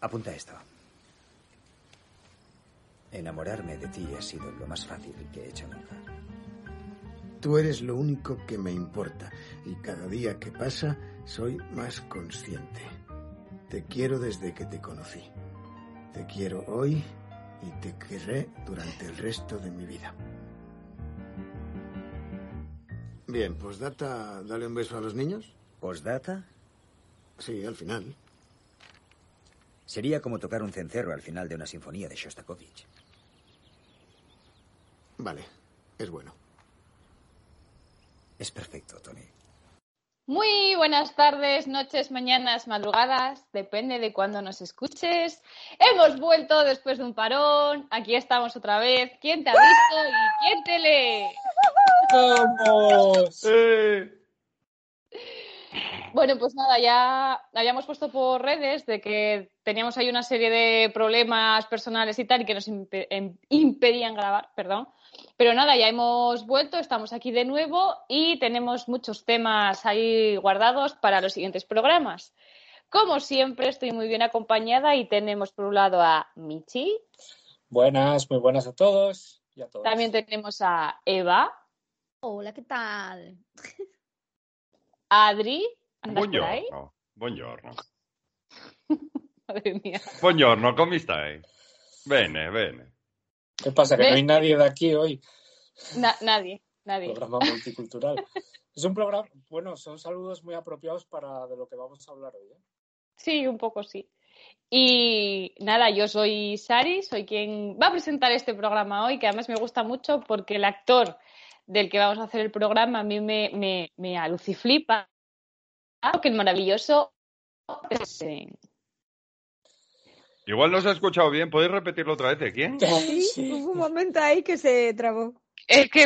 Apunta esto. Enamorarme de ti ha sido lo más fácil que he hecho nunca. Tú eres lo único que me importa y cada día que pasa soy más consciente. Te quiero desde que te conocí. Te quiero hoy y te querré durante el resto de mi vida. Bien, postdata, dale un beso a los niños. ¿Postdata? Sí, al final. Sería como tocar un cencerro al final de una sinfonía de Shostakovich. Vale, es bueno. Es perfecto, Tony. Muy buenas tardes, noches, mañanas, madrugadas, depende de cuándo nos escuches. Hemos vuelto después de un parón, aquí estamos otra vez. ¿Quién te ha visto y quién te lee? ¡Vamos! Bueno, pues nada, ya habíamos puesto por redes de que teníamos ahí una serie de problemas personales y tal y que nos em- impedían grabar, perdón. Pero nada, ya hemos vuelto, estamos aquí de nuevo y tenemos muchos temas ahí guardados para los siguientes programas. Como siempre, estoy muy bien acompañada y tenemos por un lado a Michi, Buenas, muy buenas a todos y a todas. también tenemos a Eva, Hola, ¿qué tal? Adri. Buongiorno, buongiorno. Madre mía. Buongiorno, come stai? Bene, bene. ¿Qué pasa? Que ¿Ves? no hay nadie de aquí hoy. Na- nadie, nadie. Programa multicultural. es un programa, bueno, son saludos muy apropiados para de lo que vamos a hablar hoy. ¿eh? Sí, un poco sí. Y nada, yo soy Sari, soy quien va a presentar este programa hoy, que además me gusta mucho porque el actor del que vamos a hacer el programa a mí me, me, me aluciflipa, que el maravilloso Esen. Igual no se ha escuchado bien, ¿podéis repetirlo otra vez? ¿De quién? Sí, Sí. hubo un momento ahí que se trabó. El que.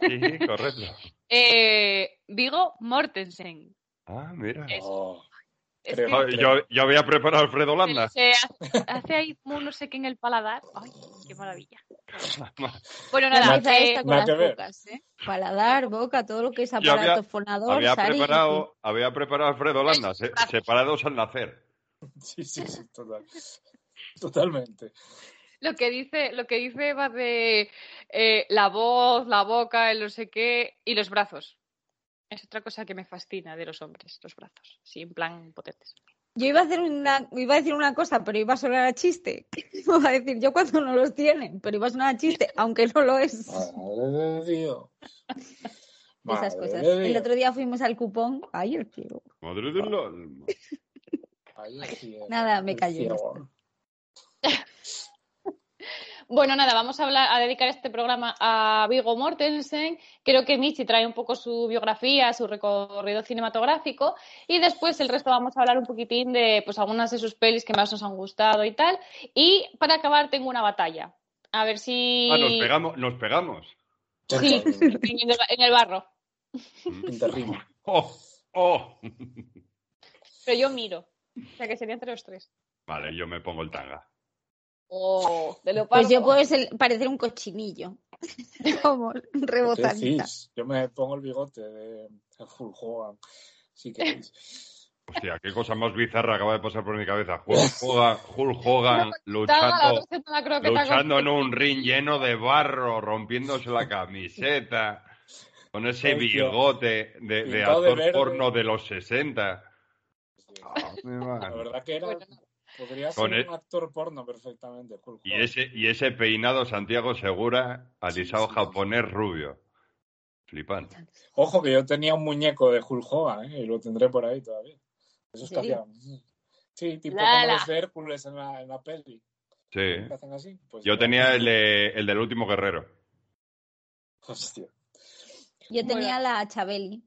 Sí, correcto. Eh, Vigo Mortensen. Ah, mira. Es- Oh, Es Creo- que Yo, yo había preparado Alfredo Landa. se hace, hace ahí no sé qué en el paladar. Ay, qué maravilla. Bueno, nada, mesa eh, esta con las bocas, ¿eh? Paladar, boca, todo lo que es Yo había- aparato fonador, Había Sari, preparado, había preparado Alfredo Landa, se- separados al nacer. sí, sí, sí, total. Totalmente. lo que dice, lo que dice Eva de eh, la voz, la boca, el no sé qué y los brazos. Es otra cosa que me fascina de los hombres, los brazos, sí, en plan potentes. Yo iba a hacer una, iba a decir una cosa, pero iba a sonar a chiste. Iba a decir yo cuando no los tienen, pero iba a sonar a chiste, aunque no lo es. Madre de Dios. Esas Madre cosas. de El otro día fuimos al cupón. Ay, el cielo. Madre del alma. Ay, el cielo, Nada, me cielo. Bueno, nada, vamos a hablar, a dedicar este programa a Vigo Mortensen. Creo que Michi trae un poco su biografía, su recorrido cinematográfico y después el resto vamos a hablar un poquitín de pues algunas de sus pelis que más nos han gustado y tal. Y para acabar tengo una batalla. A ver si Ah, nos pegamos, nos pegamos. Sí, en el, en el barro. Interrimo. Oh, oh. Pero yo miro. O sea que sería entre los tres. Vale, yo me pongo el tanga. Oh, de leopardo. Pues yo puedo ser- parecer un cochinillo. Como ¿Qué rebotadita. Yo me pongo el bigote de Hulk Hogan, si queréis. Hostia, qué cosa más bizarra acaba de pasar por mi cabeza. Hulk Hogan, Hulk Hogan luchando, luchando en un ring lleno de barro, rompiéndose la camiseta, con ese bigote de, de de actor porno de los 60. Ah, me va. La verdad que era, podría Con ser el- un actor porno perfectamente. Hulk Y ese, y ese peinado Santiago Segura, alisado Sí, sí. japonés rubio. Flipante. Ojo que yo tenía un muñeco de Hulk Hogan, ¿eh? y lo tendré por ahí todavía. ¿En serio? hacían. Sí, tipo como los de Hércules en la, en la peli. Sí. que hacen así. Pues Yo yo- tenía el, de- el del último guerrero. Hostia. Yo tenía Bueno. la Chabeli.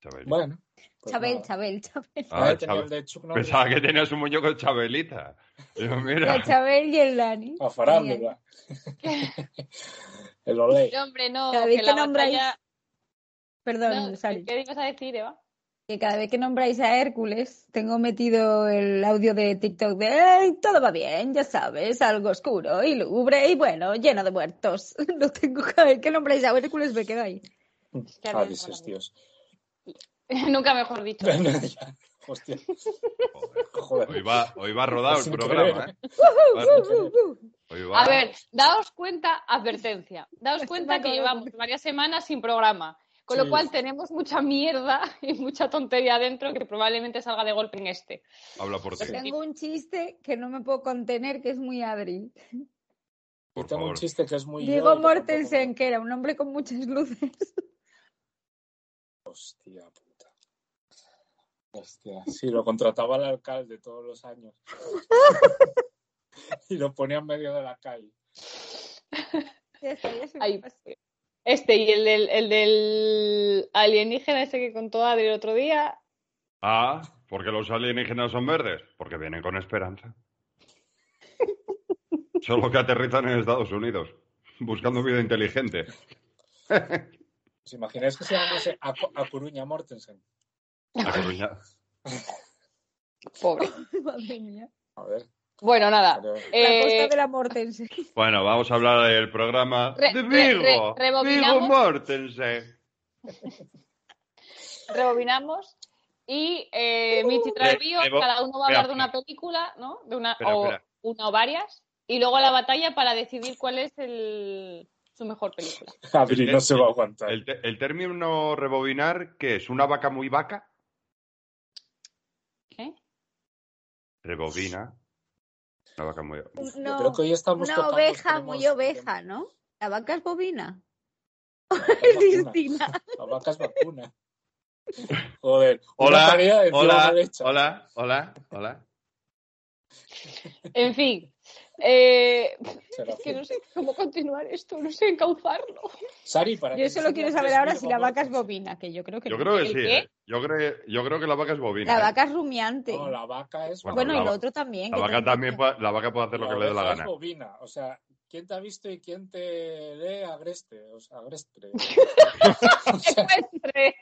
Chabeli. Bueno. Pues Chabel. Chabel, Chabel. Ah, Ah, tenía Chabe- el de Chuck Norris. Pensaba que tenías un muñeco de Chabelita. Digo, mira. La Chabel y el Dani. A farándula. el Olé. No, hombre, no. Cada vez que nombráis- batalla- Perdón, no, Sari. ¿Qué ibas a decir, Eva? Que cada vez que nombráis a Hércules, tengo metido el audio de TikTok de "Ey, todo va bien, ya sabes, algo oscuro y lúgubre y bueno, lleno de muertos. Lo tengo cada vez que nombráis a Hércules me quedo ahí. Ah, dices, por Dios. Nunca mejor dicho. Hostia, Joder. joder. Hoy va, hoy va rodado el programa. ¿eh? Hoy va- A ver, daos cuenta, advertencia, daos cuenta me que llevamos varias semanas sin programa, con lo cual tenemos mucha mierda y mucha tontería dentro que probablemente salga de golpe en este. Habla por ti, Tengo un chiste que no me puedo contener, que es muy Adri. por Tengo un chiste que es muy. Diego Mortensen, que era un hombre con muchas luces. Hostia puta. Hostia, sí, lo contrataba el alcalde todos los años. y lo ponía en medio de la calle. Ay. Este y el del, el del alienígena ese que contó Adri el otro día. Ah, ¿por qué los alienígenas son verdes? Porque vienen con esperanza. Solo que aterrizan en Estados Unidos, buscando vida inteligente. ¿Os imagináis que se llamase a, a Coruña Mortensen? Pobre. Madre mía. A ver. Bueno, nada. pero- La eh, costa de la Mortensen. Bueno, vamos a hablar del programa Re- de re- Vigo. re-. Vigo Mortensen. rebobinamos y eh, Michi trae el bio, rebo- cada uno va a hablar de una película, ¿no? De una, Espera, o espera. una o varias, y luego la batalla para decidir cuál es el, su mejor película. Adri no se va a aguantar. El, el término rebobinar, ¿qué es? ¿Una vaca muy vaca? ¿Eh? Rebobina. Una vaca muy Yo No, creo que hoy estamos una oveja muy oveja, ¿no? La vaca es bovina. La vaca Es es vacuna. distinta. La vaca es vacuna. Joder. Hola, hola, hola, hola, hola. En fin, eh, es que no sé cómo continuar esto, no sé encauzarlo. Sari, para Yo solo quiero saber ahora si la vaca es bovina, que yo creo que Yo no. creo que ¿El sí? ¿eh? Yo creo, yo creo que la vaca es bovina. La ¿eh? vaca es rumiante. No, la vaca es Bueno, Bueno, la y lo otro también. La vaca también puede, la vaca puede hacer lo que le dé la es gana. bovina. O sea, ¿quién te ha visto y quién te lee agreste? O sea, agreste. Secuestre.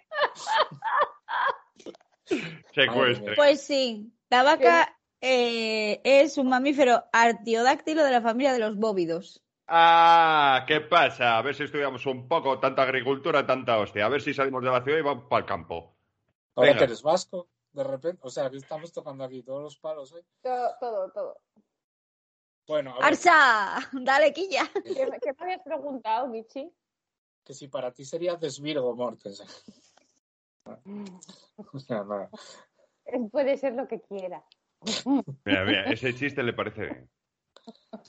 Secuestre. Pues sí, la vaca eh, es un mamífero artiodáctilo de la familia de los bóvidos. Ah, ¿qué pasa? A ver si estudiamos un poco tanta agricultura, tanta hostia. A ver si salimos de la ciudad y vamos para el campo. Ahora que eres vasco, de repente. O sea, que estamos tocando aquí todos los palos hoy. Todo, todo, todo. Bueno, a ver, ¡Arsa! ¡Dale, quilla! ¿Qué, qué me habías preguntado, Michi? que si para ti sería desvirgo Mortensen. O sea, nada. Puede ser lo que quiera. Mira, mira, ese chiste le parece bien.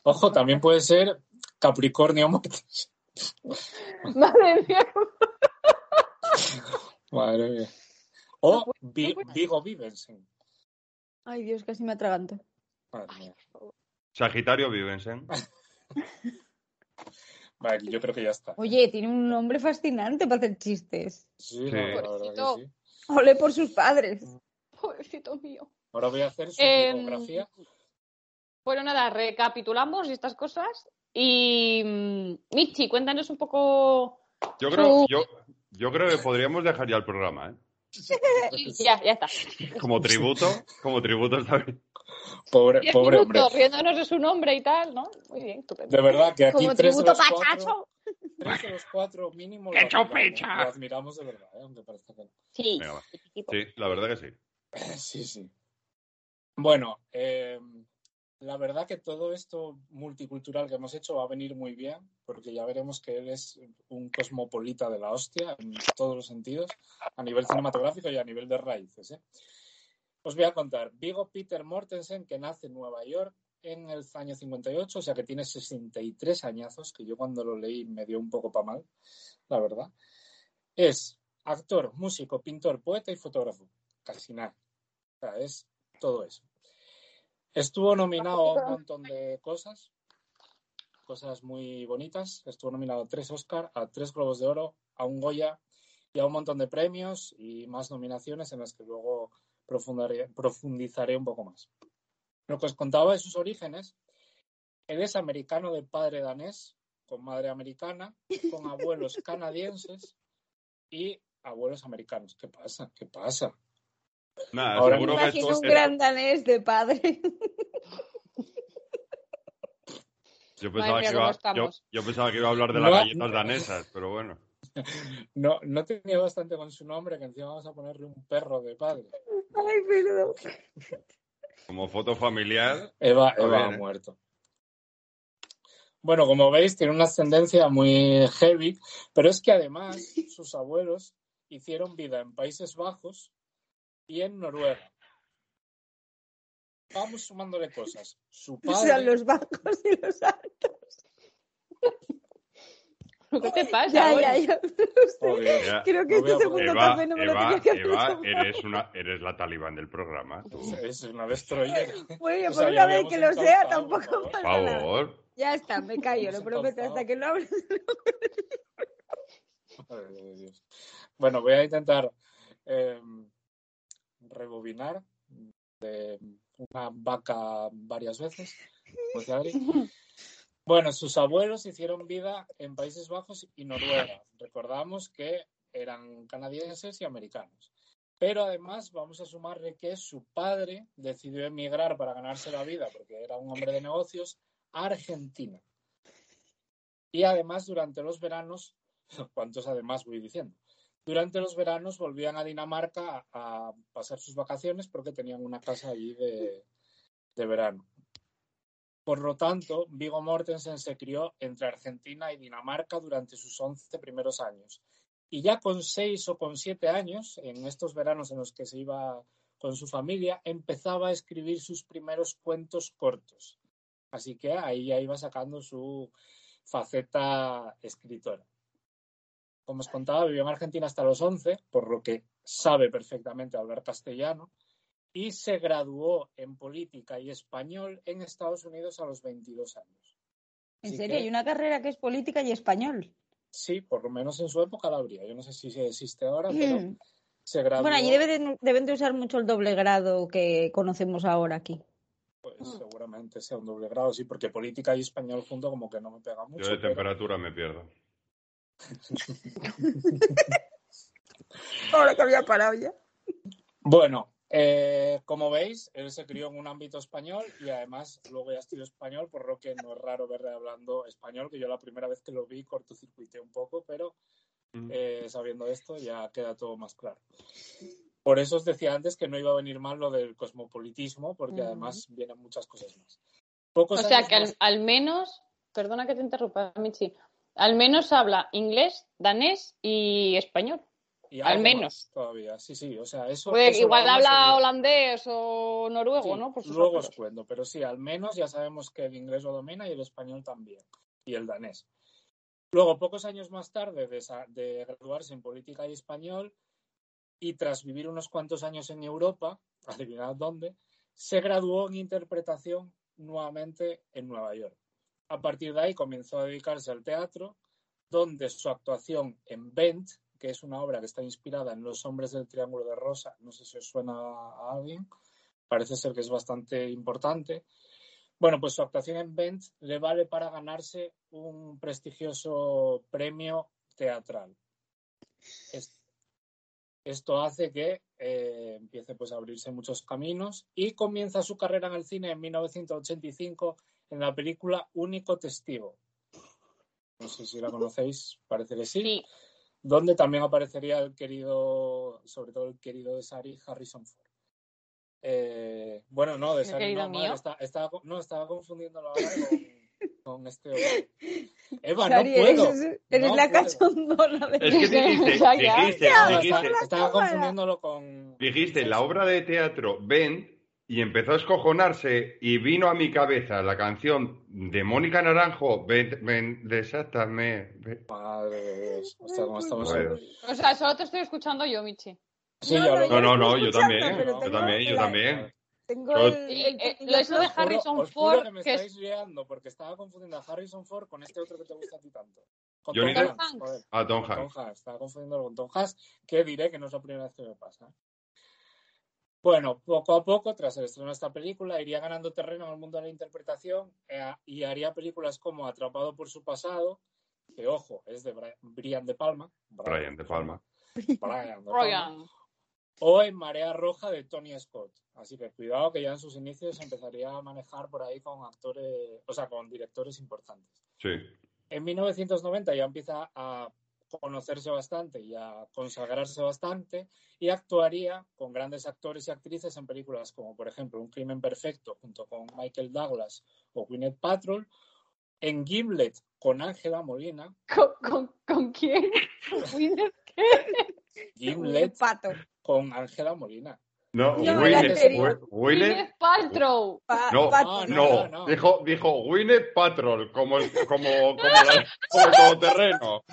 Ojo, también puede ser Capricornio Mortensen. Madre mía, Madre mía. O No Vigo Vivensen. Ay, Dios, casi me atraganto. Madre mía. Sagitario Vivensen. Vale, yo creo que ya está. Oye, tiene un nombre fascinante para hacer chistes. Sí, Sí. verdad Pobrecito. que sí. Ole por sus padres. pobrecito mío. Ahora voy a hacer su biografía. Bueno, nada, recapitulamos estas cosas. Y mm, Michi, cuéntanos un poco. Yo creo, yo, yo creo que podríamos dejar ya el programa, ¿eh? Ya, ya está. Como tributo, como tributo está bien. Pobre, Diez pobre hombre. minutos riéndonos de su nombre y tal, ¿no? Muy bien, estupendo. De verdad que aquí Como tres de, tributo los cuatro, pachacho. tres de los cuatro mínimo lo ¡Qué admiramos, chupicha! lo admiramos de verdad, ¿eh? aunque parezca que no. Sí, Venga. Sí, la verdad que sí. Sí, sí. Bueno, eh, la verdad que todo esto multicultural que hemos hecho va a venir muy bien, porque ya veremos que él es un cosmopolita de la hostia en todos los sentidos, a nivel cinematográfico y a nivel de raíces. ¿eh? Os voy a contar. Vigo Peter Mortensen, que nace en Nueva York en el año 58, o sea que tiene 63 añazos, que yo cuando lo leí me dio un poco pa' mal, la verdad. Es actor, músico, pintor, poeta y fotógrafo. Casi nada. O sea, es todo eso. Estuvo nominado a un montón de cosas, cosas muy bonitas. Estuvo nominado a tres Oscar, a tres Globos de Oro, a un Goya y a un montón de premios y más nominaciones en las que luego profundizaré un poco más. Lo que os contaba de sus orígenes, él es americano de padre danés, con madre americana, con abuelos canadienses y abuelos americanos. ¿Qué pasa? ¿Qué pasa? Nada, Ahora seguro Me que imagino un es- gran danés de padre. yo, pensaba Madre que iba, yo, estamos. yo pensaba que iba a hablar de las No. galletas danesas, pero bueno. No, no tenía bastante con su nombre que encima vamos a ponerle un perro de padre. Ay, perdón. Como foto familiar. Eva, Eva ha ¿eh? muerto. Bueno, como veis, tiene una ascendencia muy heavy, pero es que además sus abuelos hicieron vida en Países Bajos y en Noruega. Vamos sumándole cosas. Su O padre, sea, los bajos y los altos. ¿Qué te pasa? Ya, ya, ya. Creo que No este segundo Eva, café no me lo Eva, tenía que haber Eva, eres, una, eres la talibán del programa. tú. Es una destroyer. Bueno, O sea, por una vez que lo sea, por tampoco favor. Por pasa nada. favor. Ya está, me callo, lo prometo, hasta que no hables. Ay, de Dios. Bueno, voy a intentar eh, rebobinar de una vaca varias veces. Adri. Bueno, sus abuelos hicieron vida en Países Bajos y Noruega. Recordamos que eran canadienses y americanos. Pero además vamos a sumarle que su padre decidió emigrar para ganarse la vida, porque era un hombre de negocios, a Argentina. Y además durante los veranos, ¿cuántos además voy diciendo? Durante los veranos volvían a Dinamarca a, pasar sus vacaciones porque tenían una casa allí de, de verano. Por lo tanto, Vigo Mortensen se crió entre Argentina y Dinamarca durante sus 11 primeros años. Y ya con 6 o con 7 años, en estos veranos en los que se iba con su familia, empezaba a escribir sus primeros cuentos cortos. Así que ahí ya iba sacando su faceta escritora. Como os contaba, vivió en Argentina hasta los 11, por lo que sabe perfectamente hablar castellano, y se graduó en política y español en Estados Unidos a los 22 años. En Así serio, que- hay una carrera que es política y español. Sí, por lo menos en su época la habría. Yo no sé si existe ahora, pero Mm. se graduó. Bueno, allí debe de- deben de usar mucho el doble grado que conocemos ahora aquí. Pues seguramente sea un doble grado, sí, porque política y español junto como que no me pega mucho. Yo de pero- temperatura me pierdo. Ahora que había parado ya. Bueno, eh, como veis, él se crió en un ámbito español y además luego ya estudió español, por lo que no es raro verle hablando español, que yo la primera vez que lo vi cortocircuité un poco, pero Mm. eh, sabiendo esto ya queda todo más claro. Por eso os decía antes que no iba a venir mal lo del cosmopolitismo, porque Ujú. además vienen muchas cosas más. Pocos O sea que al, más- al menos, perdona que te interrumpa, Michi, al menos habla inglés, danés y español. y al menos. todavía, sí, sí, o sea, eso... Lo igual habla holandés o noruego, Sí, ¿no? Por luego os cuento, pero sí, al menos ya sabemos que el inglés lo domina y el español también, y el danés. Luego, pocos años más tarde de, de graduarse en política y español, y tras vivir unos cuantos años en Europa, adivinad dónde, se graduó en interpretación nuevamente en Nueva York. A partir de ahí comenzó a dedicarse al teatro, donde su actuación en Bent, que es una obra que está inspirada en Los hombres del Triángulo de Rosa, no sé si os suena a alguien, parece ser que es bastante importante. Bueno, pues su actuación en Bent le vale para ganarse un prestigioso premio teatral. Es- Esto hace que eh, empiece pues, a abrirse muchos caminos y comienza su carrera en el cine en 1985 en la película Único Testigo. No sé si la conocéis, parece que sí. Sí, Donde también aparecería el querido, sobre todo el querido de Sari, Harrison Ford. Eh, bueno, no, de ¿El Sari no, madre, está- no, estaba confundiéndolo ahora con, con este otro. Eva, Sari, no puedo. eres, eres no la cachondona de Es que dijiste, No, estaba, estaba confundiéndolo con... dijiste la obra de teatro Ben y empezó a escojonarse y vino a mi cabeza la canción de Mónica Naranjo, Ven, ven, desátame. ven. Madre de Dios. Hostia, cómo estamos Bueno. o sea, solo te estoy escuchando yo, Michi. Sí, No, no, No, no, yo también, yo tengo también, yo también. Tengo el, el eh, título lo de. Juro- Harrison os juro Ford, que me que es- estáis liando porque estaba confundiendo a Harrison Ford con este otro que te gusta a ti tanto. Con Johnny Tom. Hanks, joder. Ah, Tom Hanks. Tom Hanks, estaba confundiéndolo con Tom Hanks, que diré que no es la primera vez que me pasa. Bueno, poco a poco, tras el estreno de esta película, iría ganando terreno en el mundo de la interpretación eh, y haría películas como Atrapado por su pasado, que ojo, es de Bri- Brian De Palma. Brian De Palma. Brian De Palma. O en Marea Roja de Tony Scott. Así que cuidado que ya en sus inicios empezaría a manejar por ahí con actores, o sea, con directores importantes. Sí. En 1990 ya empieza a conocerse bastante y a consagrarse bastante y actuaría con grandes actores y actrices en películas como por ejemplo Un crimen perfecto junto con Michael Douglas o Gwyneth Paltrow, en Gimlet con Ángela Molina, ¿Con, con, con quién? ¿Winnet qué? Gimlet con Ángela Molina. No, No, Gwyneth- Paltrow. Pa- No, no, no, no. dijo, dijo Gwyneth Patrol, como el, como, como, la- como el todoterreno.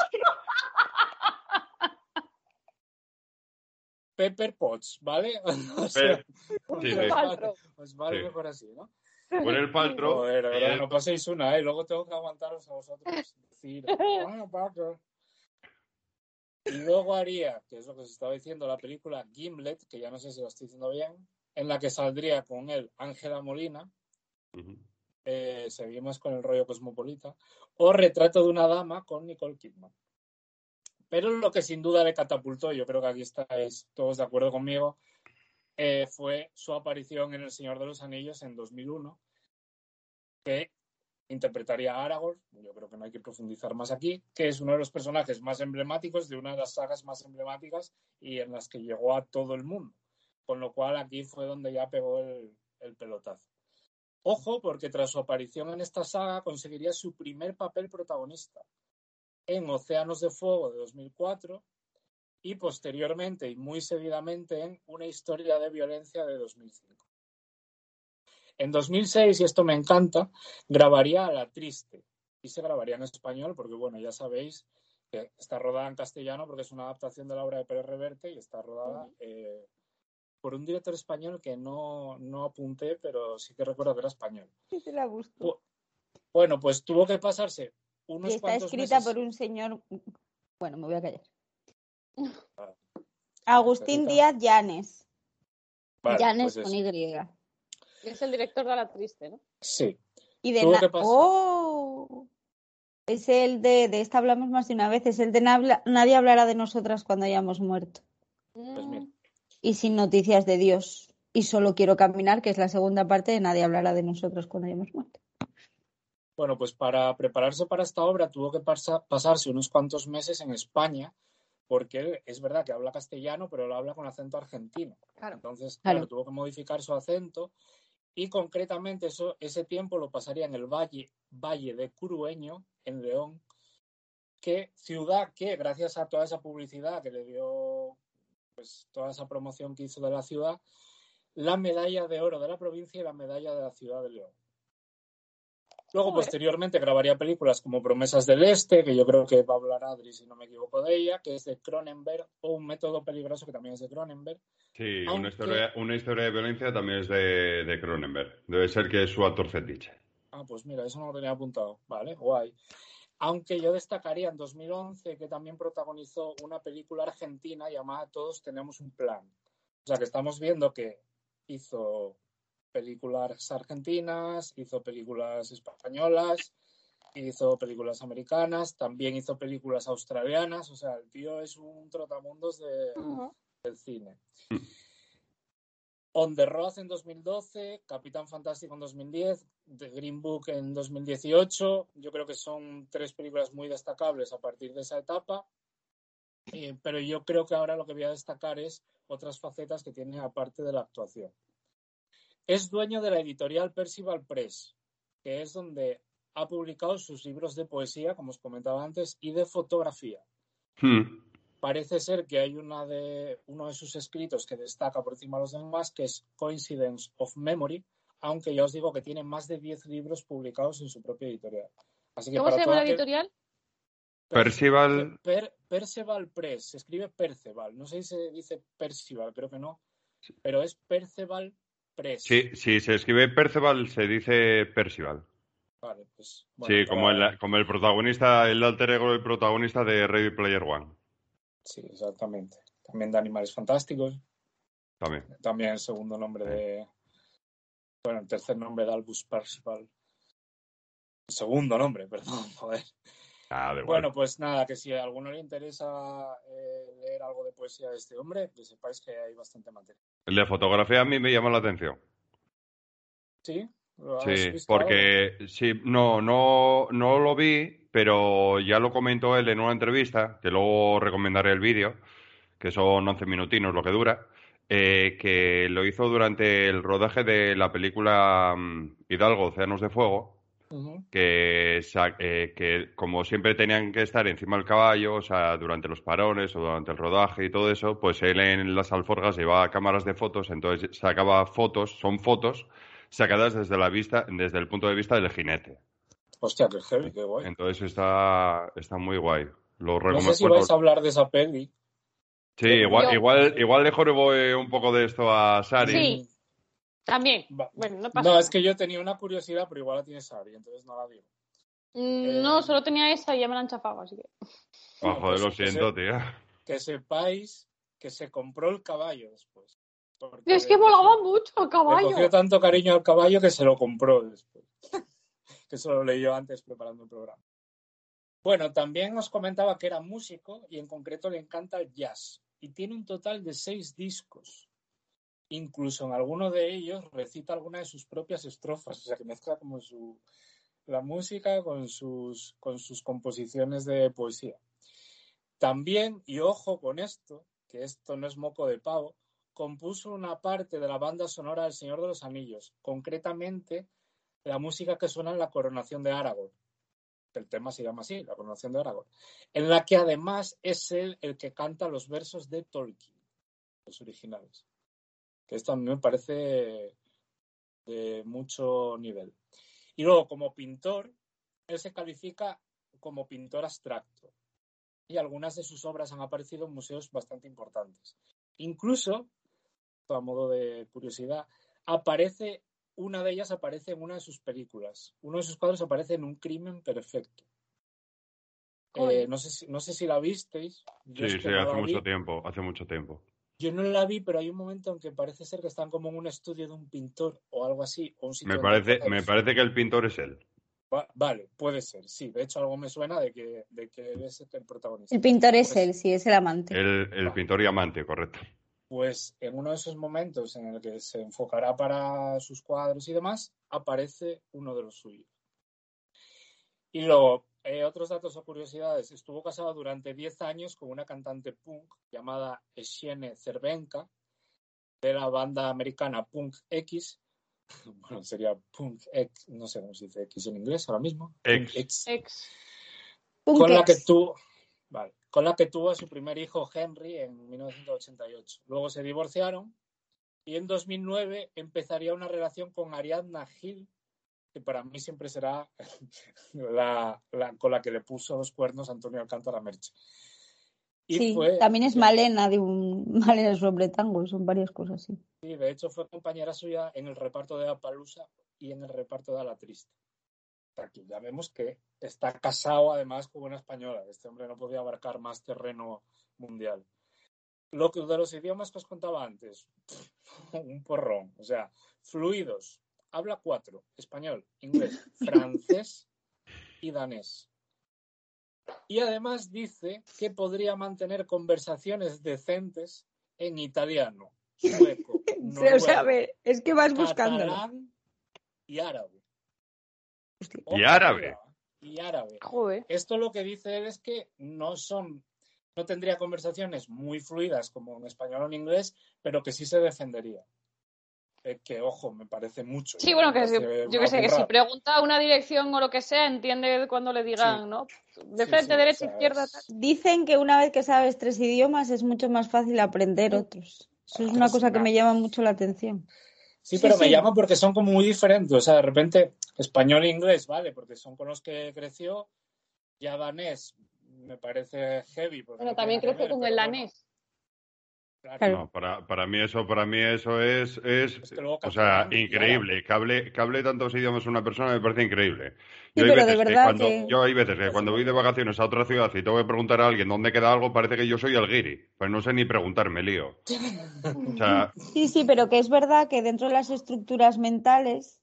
Pepper Potts, ¿vale? O sea, Pe- sí, Gwyneth sí. Paltrow. Pues vale Sí. mejor así, ¿no? Gwyneth Paltrow. Joder, eh, no paséis una, ¿eh? Luego tengo que aguantaros a vosotros decir, "Ah, Parker". Y luego haría, que es lo que os estaba diciendo, la película Gimlet, que ya no sé si lo estoy diciendo bien, en la que saldría con él Ángela Molina, eh, seguimos con el rollo cosmopolita, o Retrato de una dama con Nicole Kidman. Pero lo que sin duda le catapultó, yo creo que aquí estáis todos de acuerdo conmigo, eh, fue su aparición en El Señor de los Anillos en 2001, que interpretaría a Aragorn, yo creo que no hay que profundizar más aquí, que es uno de los personajes más emblemáticos de una de las sagas más emblemáticas y en las que llegó a todo el mundo. Con lo cual aquí fue donde ya pegó el, el pelotazo. Ojo, porque tras su aparición en esta saga conseguiría su primer papel protagonista en Océanos de Fuego de 2004 y posteriormente y muy seguidamente en Una historia de violencia de 2005. En 2006, y esto me encanta, grabaría a La Triste y se grabaría en español porque, bueno, ya sabéis que está rodada en castellano porque es una adaptación de la obra de Pérez Reverte y está rodada eh, por un director español que no, no apunté, pero sí que recuerdo que era español. Sí, te la busco. Bu- Bueno, pues tuvo que pasarse unos Y está cuantos escrita meses. por un señor. Bueno, me voy a callar. Ah. Agustín. Díaz Llanes. Vale, Llanes pues con. Y. Es el director de La Triste, ¿no? Sí, Y de pasar. ¡Oh! Es el de, de esta hablamos más de una vez, es el de Nabla- nadie hablará de nosotras cuando hayamos muerto. pues mira. Y sin noticias de Dios. Y solo quiero caminar, que es la segunda parte de nadie hablará de nosotros cuando hayamos muerto. Bueno, pues para prepararse para esta obra tuvo que pasa- pasarse unos cuantos meses en España, porque él es verdad que habla castellano, pero lo habla con acento argentino. Claro. Entonces, Claro. claro, tuvo que modificar su acento y concretamente eso, ese tiempo lo pasaría en el valle, valle de Curueño, en León, que ciudad que gracias a toda esa publicidad que le dio, pues toda esa promoción que hizo de la ciudad, la medalla de oro de la provincia y la medalla de la ciudad de León. Luego, Joder. posteriormente, grabaría películas como Promesas del Este, que yo creo que va a hablar Adri, si no me equivoco de ella, que es de Cronenberg, o Un método peligroso, que también es de Cronenberg. Sí, Aunque- una historia, una historia de violencia también es de, de Cronenberg. Debe ser que es su actor fetiche. Ah, pues mira, eso no lo tenía apuntado. Vale, guay. Aunque yo destacaría en 2011 que también protagonizó una película argentina llamada Todos tenemos un plan. O sea que estamos viendo que hizo películas argentinas, hizo películas españolas, hizo películas americanas, también hizo películas australianas. O sea, el tío es un trotamundos de, del cine. On the Road en 2012, Capitán Fantástico en 2010, The Green Book en 2018. Yo creo que son tres películas muy destacables a partir de esa etapa. Eh, pero yo creo que ahora lo que voy a destacar es otras facetas que tiene aparte de la actuación. Es dueño de la editorial Percival Press, que es donde ha publicado sus libros de poesía, como os comentaba antes, y de fotografía Hmm. parece ser que hay una de, uno de sus escritos que destaca por encima de los demás, que es Coincidence of Memory, aunque ya os digo que tiene más de 10 libros publicados en su propia editorial. Así que ¿Cómo para se llama la editorial? Percival. Per- Perceval Press, se escribe Perceval, no sé si se dice Percival, creo que no, pero es Perceval Press. Sí, si se escribe Percival, se dice Percival. Vale, pues, bueno, Sí, como el, como el protagonista, el alter ego del protagonista de Ready Player One. Sí, exactamente. También de Animales Fantásticos. También. También el segundo nombre de. Bueno, el tercer nombre de Albus Percival. Segundo nombre, perdón, joder. Ah. Bueno, pues nada, que si a alguno le interesa eh, leer algo de poesía de este hombre, que sepáis que hay bastante material. El de fotografía a mí me llama la atención. ¿Sí? ¿Lo has Sí, visto porque sí, no, no, no lo vi, pero ya lo comentó él en una entrevista, que luego recomendaré el vídeo, que son 11 minutinos lo que dura, eh, que lo hizo durante el rodaje de la película mm, Hidalgo, Océanos de Fuego, Que, eh, que como siempre tenían que estar encima del caballo, o sea, durante los parones o durante el rodaje y todo eso, pues él en las alforjas llevaba cámaras de fotos, entonces sacaba fotos, son fotos sacadas desde la vista, desde el punto de vista del jinete. Hostia, qué heavy, qué guay. Entonces está, está muy guay. Lo No recomiendo. sé si vais a hablar de esa peli. Sí, igual, igual, igual le jorobé un poco de esto a Sari. Sí. También. Va- Bueno, no pasa No, nada. es que yo tenía una curiosidad, pero igual la tiene Sari, entonces no la digo. Mm, No, solo tenía esa y ya me la han chafado, así que. Ah, joder, lo Pues, pues, siento, tío. Que sepáis que se compró el caballo después. Porque Es que le cogió- mucho el Le caballo. cogió tanto cariño al caballo que se lo compró después. que eso lo leí yo antes preparando el programa. Bueno, también os comentaba que era músico y en concreto le encanta el jazz. Y tiene un total de seis discos. Incluso en alguno de ellos recita alguna de sus propias estrofas. O sea que mezcla como la música con sus, con sus composiciones de poesía. También, y ojo con esto, que esto no es moco de pavo, compuso una parte de la banda sonora del Señor de los Anillos, concretamente la música que suena en la coronación de Aragorn. El tema se llama así, la coronación de Aragorn, en la que además es él el que canta los versos de Tolkien, los originales. Que esto a mí me parece de mucho nivel. Y luego, como pintor, él se califica como pintor abstracto. Y algunas de sus obras han aparecido en museos bastante importantes. Incluso, a modo de curiosidad, aparece, una de ellas aparece en una de sus películas. Uno de sus cuadros aparece en Un crimen perfecto. Eh, no, sé si, no sé si la visteis. Yo Sí, es que sí, no hace mucho tiempo, hace mucho tiempo. Yo no la vi, pero hay un momento en que parece ser que están como en un estudio de un pintor o algo así. O un sitio Me parece, me parece que el pintor es él. Va- Vale, puede ser, sí. De hecho, algo me suena de que, de que él es el protagonista. El pintor es Pues- él, sí, es el amante. El, el pintor y amante, correcto. Pues en uno de esos momentos en el que se enfocará para sus cuadros y demás, aparece uno de los suyos. Y luego, eh, otros datos o curiosidades. Estuvo casado durante 10 años con una cantante punk llamada Etienne Cervenka, de la banda americana Punk X. Bueno, sería Punk X, no sé cómo se dice X en inglés ahora mismo. X. Punk X con la que tuvo vale, con la que tuvo a su primer hijo Henry en 1988. Luego se divorciaron y en 2009 empezaría una relación con Ariadna Gil, que para mí siempre será la, la- con la que le puso los cuernos Antonio Alcántara Merche. Y Sí, fue- también es Malena de un Malena sobre tango, son varias cosas, sí. Sí, de hecho fue compañera suya en el reparto de Apalusa y en el reparto de la Triste. Que ya vemos que está casado además con una española. Este hombre no podía abarcar más terreno mundial. Lo que de los idiomas que os contaba antes, un porrón. O sea, fluidos. Habla cuatro: español, inglés, francés y danés. Y además dice que podría mantener conversaciones decentes en italiano, sueco, noruego, lo sabe, es que vas catalán y árabe. Y árabe. Y árabe. Joder. Esto lo que dice él es que no son, no tendría conversaciones muy fluidas como en español o en inglés, pero que sí se defendería. Eh, que ojo, me parece mucho. Sí, bueno, que si- yo una que sé, que si pregunta una dirección o lo que sea, entiende cuando le digan, Sí. ¿no? De frente, sí, derecha, o sea, izquierda, tal. Dicen que una vez que sabes tres idiomas es mucho más fácil aprender otros. Eso es una Otros, cosa que me llama mucho la atención. Sí, Sí, pero me llama porque son como muy diferentes. O sea, de repente, español e inglés, vale, porque son con los que creció. Ya danés me parece heavy. porque Bueno, no también crece con el bueno, danés. Claro. No, para, para mí eso, para mí eso es, es, Es que o sea, increíble. Que hable, que hable tantos idiomas una persona me parece increíble. Sí, Yo hay veces que cuando, que- yo hay veces que cuando voy de vacaciones a otra ciudad y tengo que preguntar a alguien dónde queda algo, parece que yo soy el guiri. Pues no sé ni preguntarme, lío. O sea, Sí, sí, pero que es verdad que dentro de las estructuras mentales,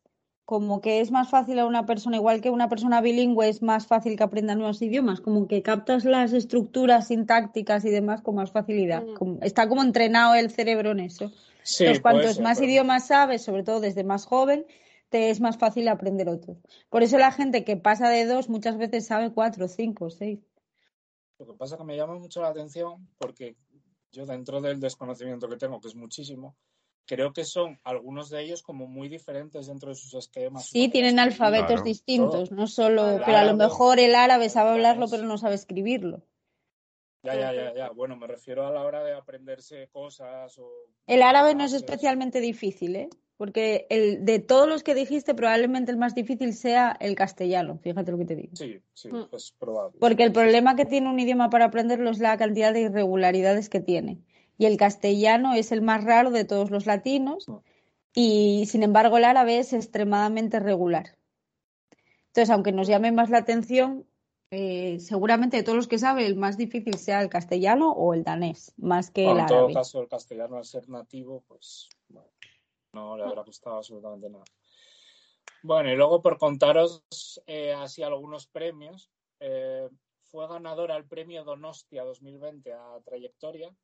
como que es más fácil a una persona, igual que una persona bilingüe es más fácil que aprenda nuevos idiomas, como que captas las estructuras sintácticas y demás con más facilidad. Mm. Como- está como entrenado el cerebro en eso. Sí, Entonces, cuantos ser, más pero- idiomas sabes, sobre todo desde más joven, te es más fácil aprender otros. Por eso la gente que pasa de dos muchas veces sabe cuatro, cinco, seis. Lo que pasa es que me llama mucho la atención porque yo dentro del desconocimiento que tengo, que es muchísimo, creo que son algunos de ellos como muy diferentes dentro de sus esquemas. Sí, tienen alfabetos Claro. distintos, no solo, pero a lo mejor el árabe sabe hablarlo pero no sabe escribirlo. Ya, ya, ya, ya. Bueno, me refiero a la hora de aprenderse cosas o... El árabe no es especialmente difícil, ¿eh? Porque el, de todos los que dijiste, probablemente el más difícil sea el castellano, fíjate lo que te digo. Sí, sí, Mm. es probable. Porque el problema que tiene un idioma para aprenderlo es la cantidad de irregularidades que tiene. Y el castellano es el más raro de todos los latinos y, sin embargo, el árabe es extremadamente regular. Entonces, aunque nos llame más la atención, eh, seguramente de todos los que sabe, el más difícil sea el castellano o el danés, más que Bueno, el en todo árabe. caso, el castellano al ser nativo, pues bueno, no le habrá costado absolutamente nada. Bueno, y luego por contaros eh, así algunos premios, eh, fue ganadora el premio Donostia 2020 a Trayectoria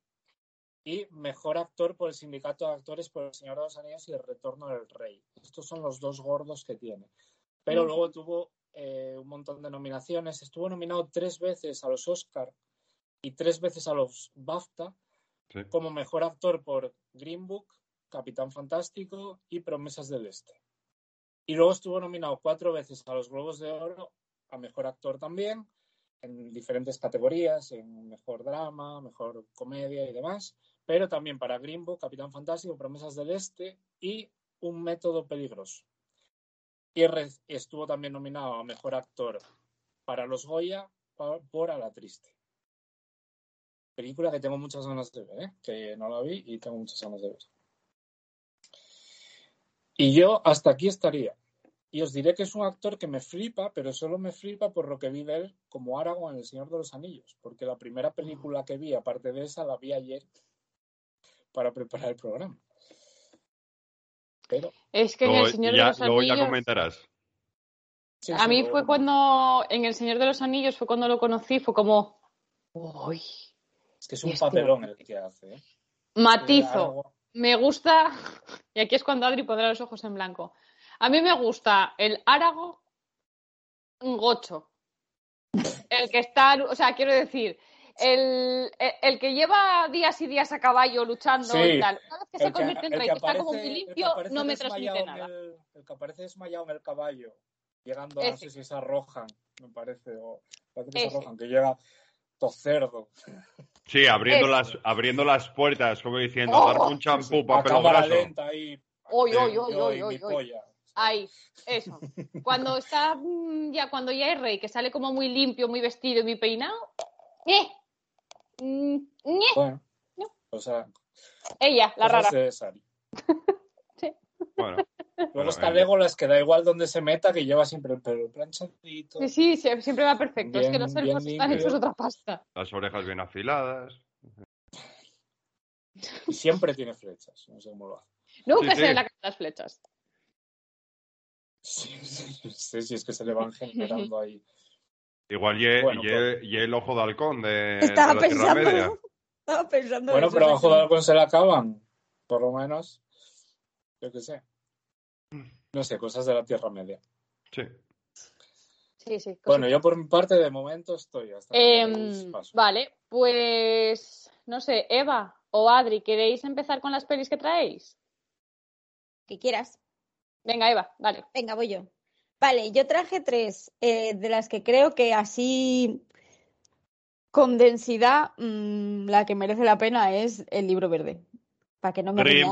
y mejor actor por el Sindicato de Actores por El Señor de los Anillos y El Retorno del Rey. Estos son los dos gordos que tiene. Pero luego tuvo eh, un montón de nominaciones. Estuvo nominado tres veces a los Oscar y tres veces a los BAFTA Sí. como mejor actor por Green Book, Capitán Fantástico y Promesas del Este. Y luego estuvo nominado cuatro veces a los Globos de Oro, a mejor actor también, en diferentes categorías, en mejor drama, mejor comedia y demás, pero también para Green Book, Capitán Fantástico, Promesas del Este y Un método peligroso. Y estuvo también nominado a mejor actor para los Goya por A la Triste película que tengo muchas ganas de ver, ¿eh? que no la vi y tengo muchas ganas de ver. Y yo hasta aquí estaría. Y os diré que es un actor que me flipa, pero solo me flipa por lo que vi de él como Aragorn en El Señor de los Anillos, porque la primera película que vi, aparte de esa, la vi ayer para preparar el programa. Pero Es que en El Señor ya, de los luego ya Anillos. comentarás. sí, A sí, mí luego fue cuando. En El Señor de los Anillos fue cuando lo conocí, fue como. ¡Uy! Es que es un Este papelón el que hace. ¿eh? Matizo. Me gusta. Y aquí es cuando Adri pondrá los ojos en blanco. A mí me gusta el Árago gocho. El que está. O sea, quiero decir. El, el- el que lleva días y días a caballo luchando Sí, y tal. Una vez que se convierte en el rey, que está como que limpio, no me transmite nada. El, el que aparece desmayado en el caballo, llegando no sé si es a Rohan, me parece, o parece que es a. Rohan, que llega todo cerdo, Sí, abriendo las, abriendo las puertas, como diciendo, ¡Oh! darme un champú graso. lenta ahí. Uy, yo uy, uy, y uy, mi uy, uy. polla. Ahí, eso. Cuando está mm, ya, cuando ya es rey, que sale como muy limpio, muy vestido y muy peinado. ¡Eh! Mm, ñe. Bueno, No. o sea, Ella, la rara. de Sari. Bueno, Luego Bueno, está Legolas, que da igual donde se meta, que lleva siempre el pelo planchadito. Sí, sí, sie- siempre va perfecto. es que los elfos están limpio. hechos otra pasta. las orejas bien afiladas. Y siempre tiene flechas, no sé cómo lo hace. Nunca Sí, se sí. le la las flechas. Sí, sí, sí, sí, es que se le van generando ahí. Igual y, Bueno, y- y el ojo de halcón de, Estaba de la Tierra pensando, Media. estaba pensando Bueno, pero sí. abajo de algo se la acaban, por lo menos. Yo qué sé. No sé, cosas de la Tierra Media. Sí. Sí, sí. Bueno, yo por mi parte de momento estoy hasta paso. vale, pues no sé, Eva o Adri, ¿queréis empezar con las pelis que traéis? Que quieras. Venga, Eva, dale. Venga, voy yo. Vale, yo traje tres, eh, de las que creo que así con densidad mm, la que merece la pena es el libro verde. Para que no me riña,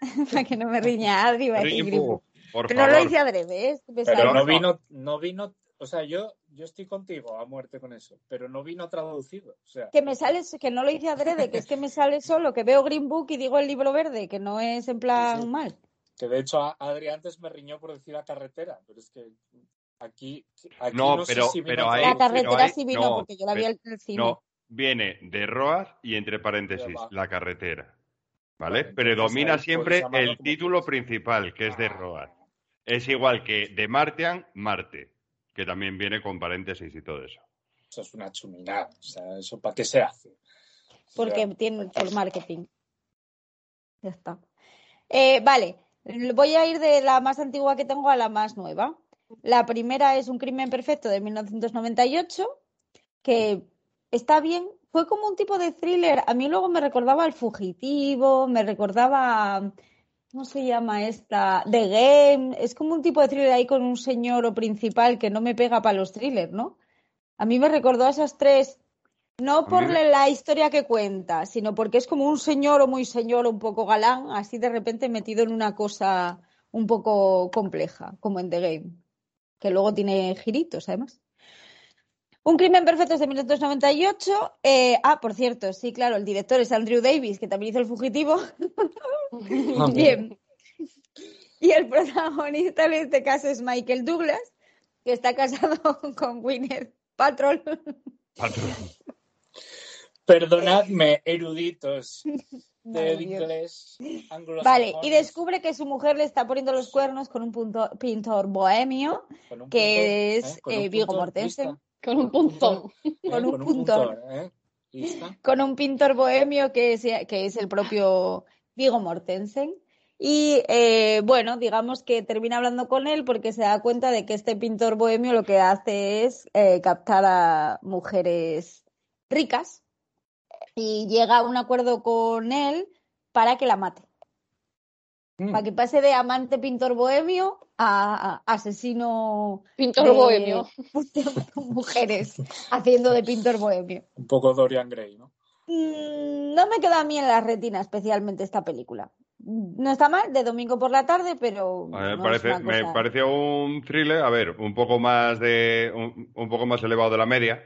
para que no me riña Adri, Rainbow. Por Pero no lo hice adrede, ¿eh? Pero no vino, no vino, o sea, yo, yo estoy contigo a muerte con eso, pero no vino traducido. O sea, Que me sale, que no lo hice adrede, que es que me sale solo, que veo Green Book y digo el libro verde, que no es en plan Sí, sí. mal. Que de hecho a- Adri antes me riñó por decir la carretera, pero es que aquí, aquí No, no, sé pero- si vino pero ahí- La carretera ahí- sí vino no, porque yo la vi pero- en el cine. No, viene de Roas y entre paréntesis, la carretera. ¿Vale? Predomina ahí siempre el como título principal, que es de Roas. Es igual que de Martian, Marte, que también viene con paréntesis y todo eso. Eso es una chuminada. O sea, ¿eso para qué se hace? O porque sea, tienen por marketing. Ya está. Eh, vale, Voy a ir de la más antigua que tengo a la más nueva. La primera es Un crimen perfecto de 1998, que está bien. Fue como un tipo de thriller. A mí luego me recordaba El Fugitivo, me recordaba, ¿cómo se llama esta? The Game. Es como un tipo de thriller ahí con un señor o principal que no me pega para los thrillers, ¿no? A mí me recordó a esas tres, no por la historia que cuenta, sino porque es como un señor o muy señor, un poco galán, así de repente metido en una cosa un poco compleja, como en The Game, que luego tiene giritos, además. Un crimen perfecto es de 1998. Eh, ah, por cierto, sí, claro, el director es Andrew Davis, que también hizo El Fugitivo. Bien. Y el protagonista en este caso es Michael Douglas, que está casado con Gwyneth Paltrow. Perdonadme, eruditos del inglés anglosajón. Vale, y descubre que su mujer le está poniendo los cuernos con un punto- pintor bohemio, un que punto, es, Con un eh, Viggo punto, Mortensen. Con un punzón. ¿eh? Con un. ¿eh? Con un pintor bohemio que es, que es el propio Viggo Mortensen. Y eh, bueno, digamos que termina hablando con él porque se da cuenta de que este pintor bohemio lo que hace es eh, captar a mujeres ricas y llega a un acuerdo con él para que la mate. Mm. Para que pase de amante pintor bohemio a, a asesino Pintor de bohemio. mujeres haciendo de pintor bohemio. Un poco Dorian Gray, ¿no? Mm, No me queda a mí en la retina especialmente esta película. No está mal, de domingo por la tarde, pero A no parece, me pareció un thriller, a ver, un poco más de un, un poco más elevado de la media.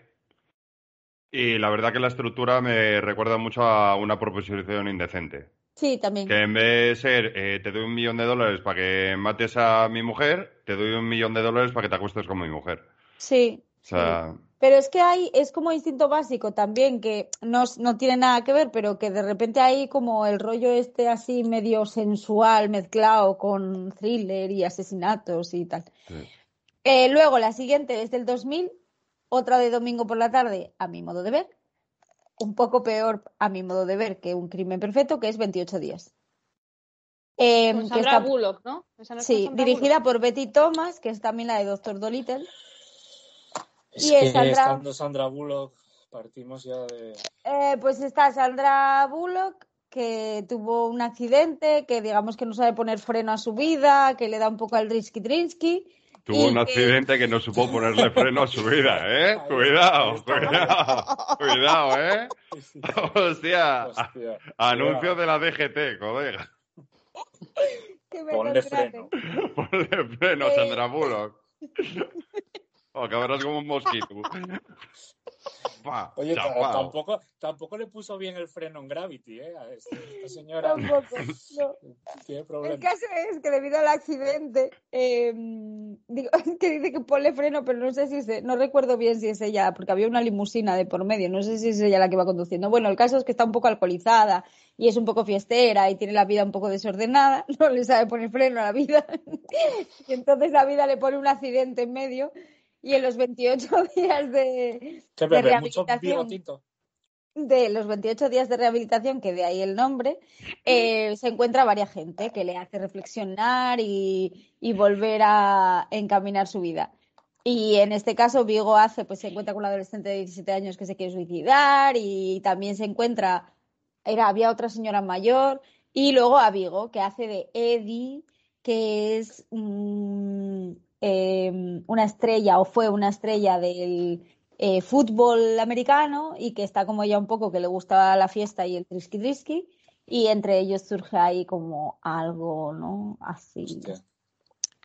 Y la verdad que la estructura me recuerda mucho a una proposición indecente. Sí, también. Que en vez de ser eh, te doy un millón de dólares para que mates a mi mujer, te doy un millón de dólares para que te acuestes con mi mujer. Sí. O sea, Pero es que hay, es como instinto básico también, que no, no tiene nada que ver, pero que de repente hay como el rollo este así medio sensual mezclado con thriller y asesinatos y tal. sí. Eh, luego la siguiente es del 2000, otra de domingo por la tarde, a mi modo de ver. Un poco peor a mi modo de ver que un crimen perfecto, que es 28 días. Eh, Con que Sandra está- Bullock, ¿no? ¿Esa no es con sí, Sandra dirigida por Betty Thomas, que es también la de Doctor Dolittle. Es Y es que Sandra- estando Sandra Bullock, partimos ya de... Eh, pues está Sandra Bullock, que tuvo un accidente, que digamos que no sabe poner freno a su vida, que le da un poco al risky trinsky. Tuvo Y un accidente que no supo ponerle freno a su vida, ¿eh? Cuidado, cuidado, cuidado, ¿eh? Hostia, Hostia, anuncio de la DGT, colega. Ponle freno. Ponle freno, Eh. Sandra Bullock. O acabarás como un mosquito. Pa, Oye, chapao. tampoco, tampoco le puso bien el freno en Gravity, ¿eh? A esta, esta señora Tampoco, no. tiene El problemas. caso es que debido al accidente, eh, digo, es que dice que ponle freno, pero no sé si es, no recuerdo bien si es ella, porque había una limusina de por medio, no sé si es ella la que va conduciendo. Bueno, el caso es que está un poco alcoholizada y es un poco fiestera y tiene la vida un poco desordenada, no le sabe poner freno a la vida. Y entonces la vida le pone un accidente en medio y en los 28 días de, de rehabilitación de los 28 días de rehabilitación, que de ahí el nombre, eh, se encuentra varias gente que le hace reflexionar y, y volver a encaminar su vida. Y en este caso, Vigo hace, pues se encuentra con un adolescente de 17 años que se quiere suicidar y también se encuentra, era, había otra señora mayor y luego a Vigo, que hace de Eddie, que es mm, eh, una estrella o fue una estrella del eh, fútbol americano y que está como ya un poco que le gusta la fiesta y el trisky trisky y entre ellos surge ahí como algo, ¿no? Así. Hostia.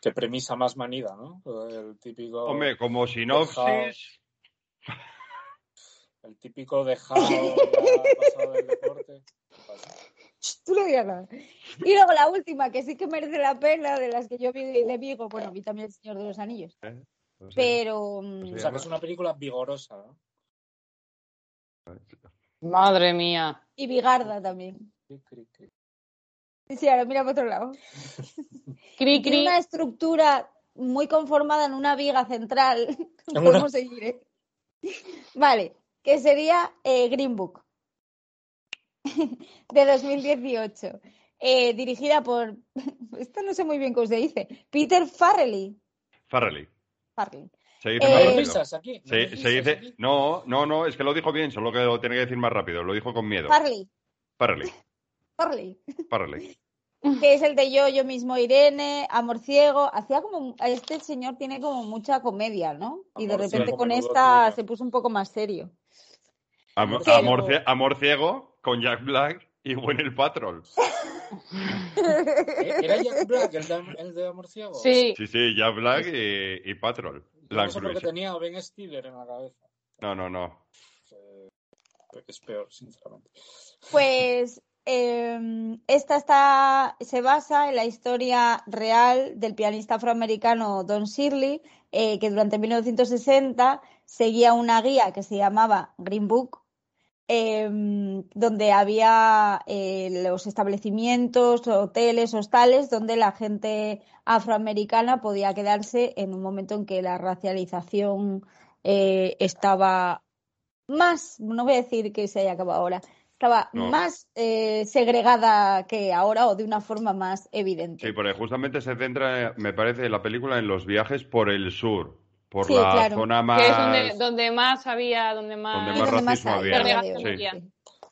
Qué premisa más manida, ¿no? El típico. Hombre, como sinopsis, El típico dejado pasado del deporte. Tú no digas nada. Y luego la última, que sí que merece la pena, de las que yo vi de Vigo, bueno, vi también El Señor de los Anillos, no sé. pero... mm, O sea, que es una película vigorosa, ¿no? Madre mía. Y Bigarda también. Cri, cri, cri. Sí, sí, ahora mira para otro lado. Cri, cri. una estructura muy conformada en una viga central. Una- seguir, ¿eh? Vale, que sería eh, Green Book de 2018. eh, dirigida por, esto no sé muy bien cómo se dice, Peter Farrelly. Farrelly. Farrelly. Se dice Eh, más ¿No aquí? ¿No hay Se, se risas dice. aquí? No, no, no, es que lo dijo bien, solo que lo tiene que decir más rápido. Lo dijo con miedo. Farrelly. Farrelly. Farrelly. Farrelly. que es el de yo, yo mismo, Irene, Amor Ciego. Hacía como, este señor tiene como mucha comedia, ¿no? Y de repente Ciego, con esta se puso un poco más serio. Amor, amor ciego con Jack Black y Gwyneth Patrol. ¿Eh? ¿Era Jack Black el de, el de? Sí, Sí, sí, Jack Black y, y Patrol. La no sé por qué inclusión. tenía a Ben Stiller en la cabeza. No, no, no. Eh, Es peor, sinceramente. Pues eh, esta está, se basa en la historia real del pianista afroamericano Don Shirley, eh, que durante 1960 seguía una guía que se llamaba Green Book, eh, donde había eh, los establecimientos, hoteles, hostales, donde la gente afroamericana podía quedarse en un momento en que la racialización eh, estaba más, no voy a decir que se haya acabado ahora, estaba No. más eh, segregada que ahora o de una forma más evidente. Sí, porque justamente se centra, me parece, la película en los viajes por el sur, por Sí, la claro. zona que más. es donde, donde más había, donde más... Donde más donde racismo hay había. Sí.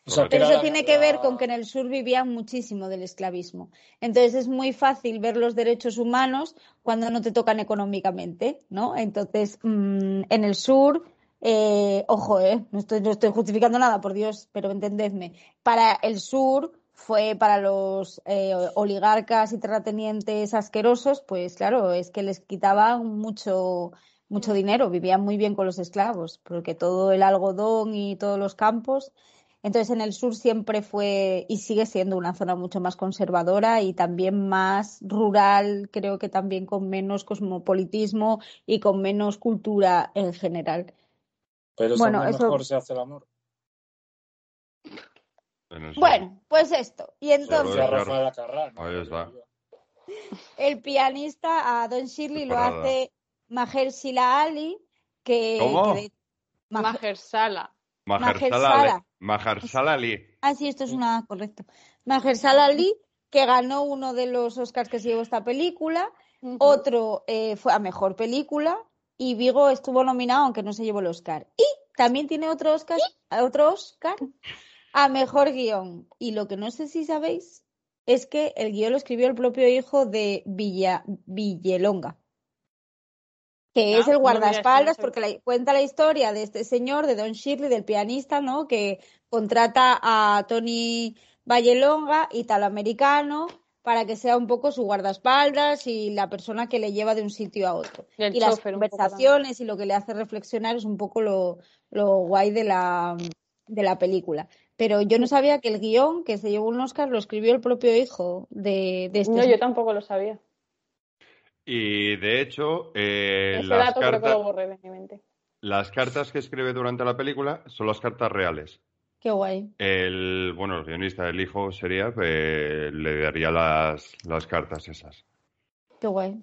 O sea, Pero eso la- tiene que ver con que en el sur vivían muchísimo del esclavismo. Entonces es muy fácil ver los derechos humanos cuando no te tocan económicamente, ¿no? Entonces, mm, en el sur, eh, ojo, eh, no estoy, no estoy justificando nada, por Dios, pero entendedme. Para el sur fue para los eh, oligarcas y terratenientes asquerosos, pues claro, es que les quitaban mucho, mucho dinero, vivían muy bien con los esclavos, porque todo el algodón y todos los campos. Entonces en el sur siempre fue y sigue siendo una zona mucho más conservadora y también más rural, creo que también con menos cosmopolitismo y con menos cultura en general. Pero es Bueno, eso- mejor se hace el amor. Bueno, pues esto. Y entonces el pianista a Don Shirley lo hace Mahershala Ali, que, ¿Cómo? que de- Maher- Mahershala. Mahershala Mahershala. Ali. Mahershala Ali. Ah, sí, esto es una correcto. Mahershala Ali, que ganó uno de los Oscars que se llevó esta película, otro eh, fue a mejor película y Vigo estuvo nominado aunque no se llevó el Oscar. Y también tiene otro Oscar, otro Oscar a mejor guion. Y lo que no sé si sabéis es que el guion lo escribió el propio hijo de Villa, Villelonga, que es el guardaespaldas, no porque la- cuenta la historia de este señor, de Don Shirley, del pianista, ¿no? Que contrata a Tony Vallelonga, italoamericano, para que sea un poco su guardaespaldas y la persona que le lleva de un sitio a otro. Y las conversaciones y lo que le hace reflexionar es un poco lo, lo guay de la, de la película. Pero yo no sabía que el guion que se llevó un Oscar lo escribió el propio hijo de, de este No, yo tampoco lo sabía. Y de hecho, eh, Ese las, dato creo que cartas, lo borré de mi mente. las cartas que escribe durante la película son las cartas reales. Qué guay. El, bueno, el guionista, el hijo sería, eh, le daría las, las cartas esas. Qué guay.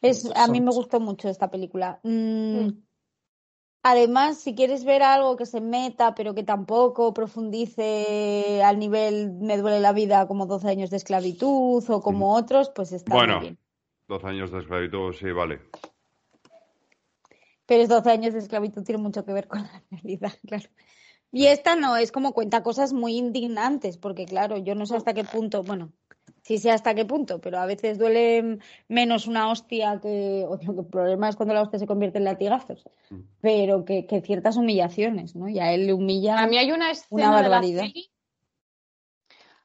Es, a mí me gustó mucho esta película. Mm, Además, si quieres ver algo que se meta, pero que tampoco profundice al nivel me duele la vida como 12 años de esclavitud o como otros, pues está Bueno, muy bien. 12 años de esclavitud, sí, vale. Pero es 12 años de esclavitud tiene mucho que ver con la realidad, claro. Y esta no, es como cuenta cosas muy indignantes, porque claro, yo no sé hasta qué punto, bueno, sí sé hasta qué punto, pero a veces duele menos una hostia que otro que el problema es cuando la hostia se convierte en latigazos, Mm. pero que, que ciertas humillaciones, ¿no? Y a él le humilla A mí hay una escena de la barbaridad.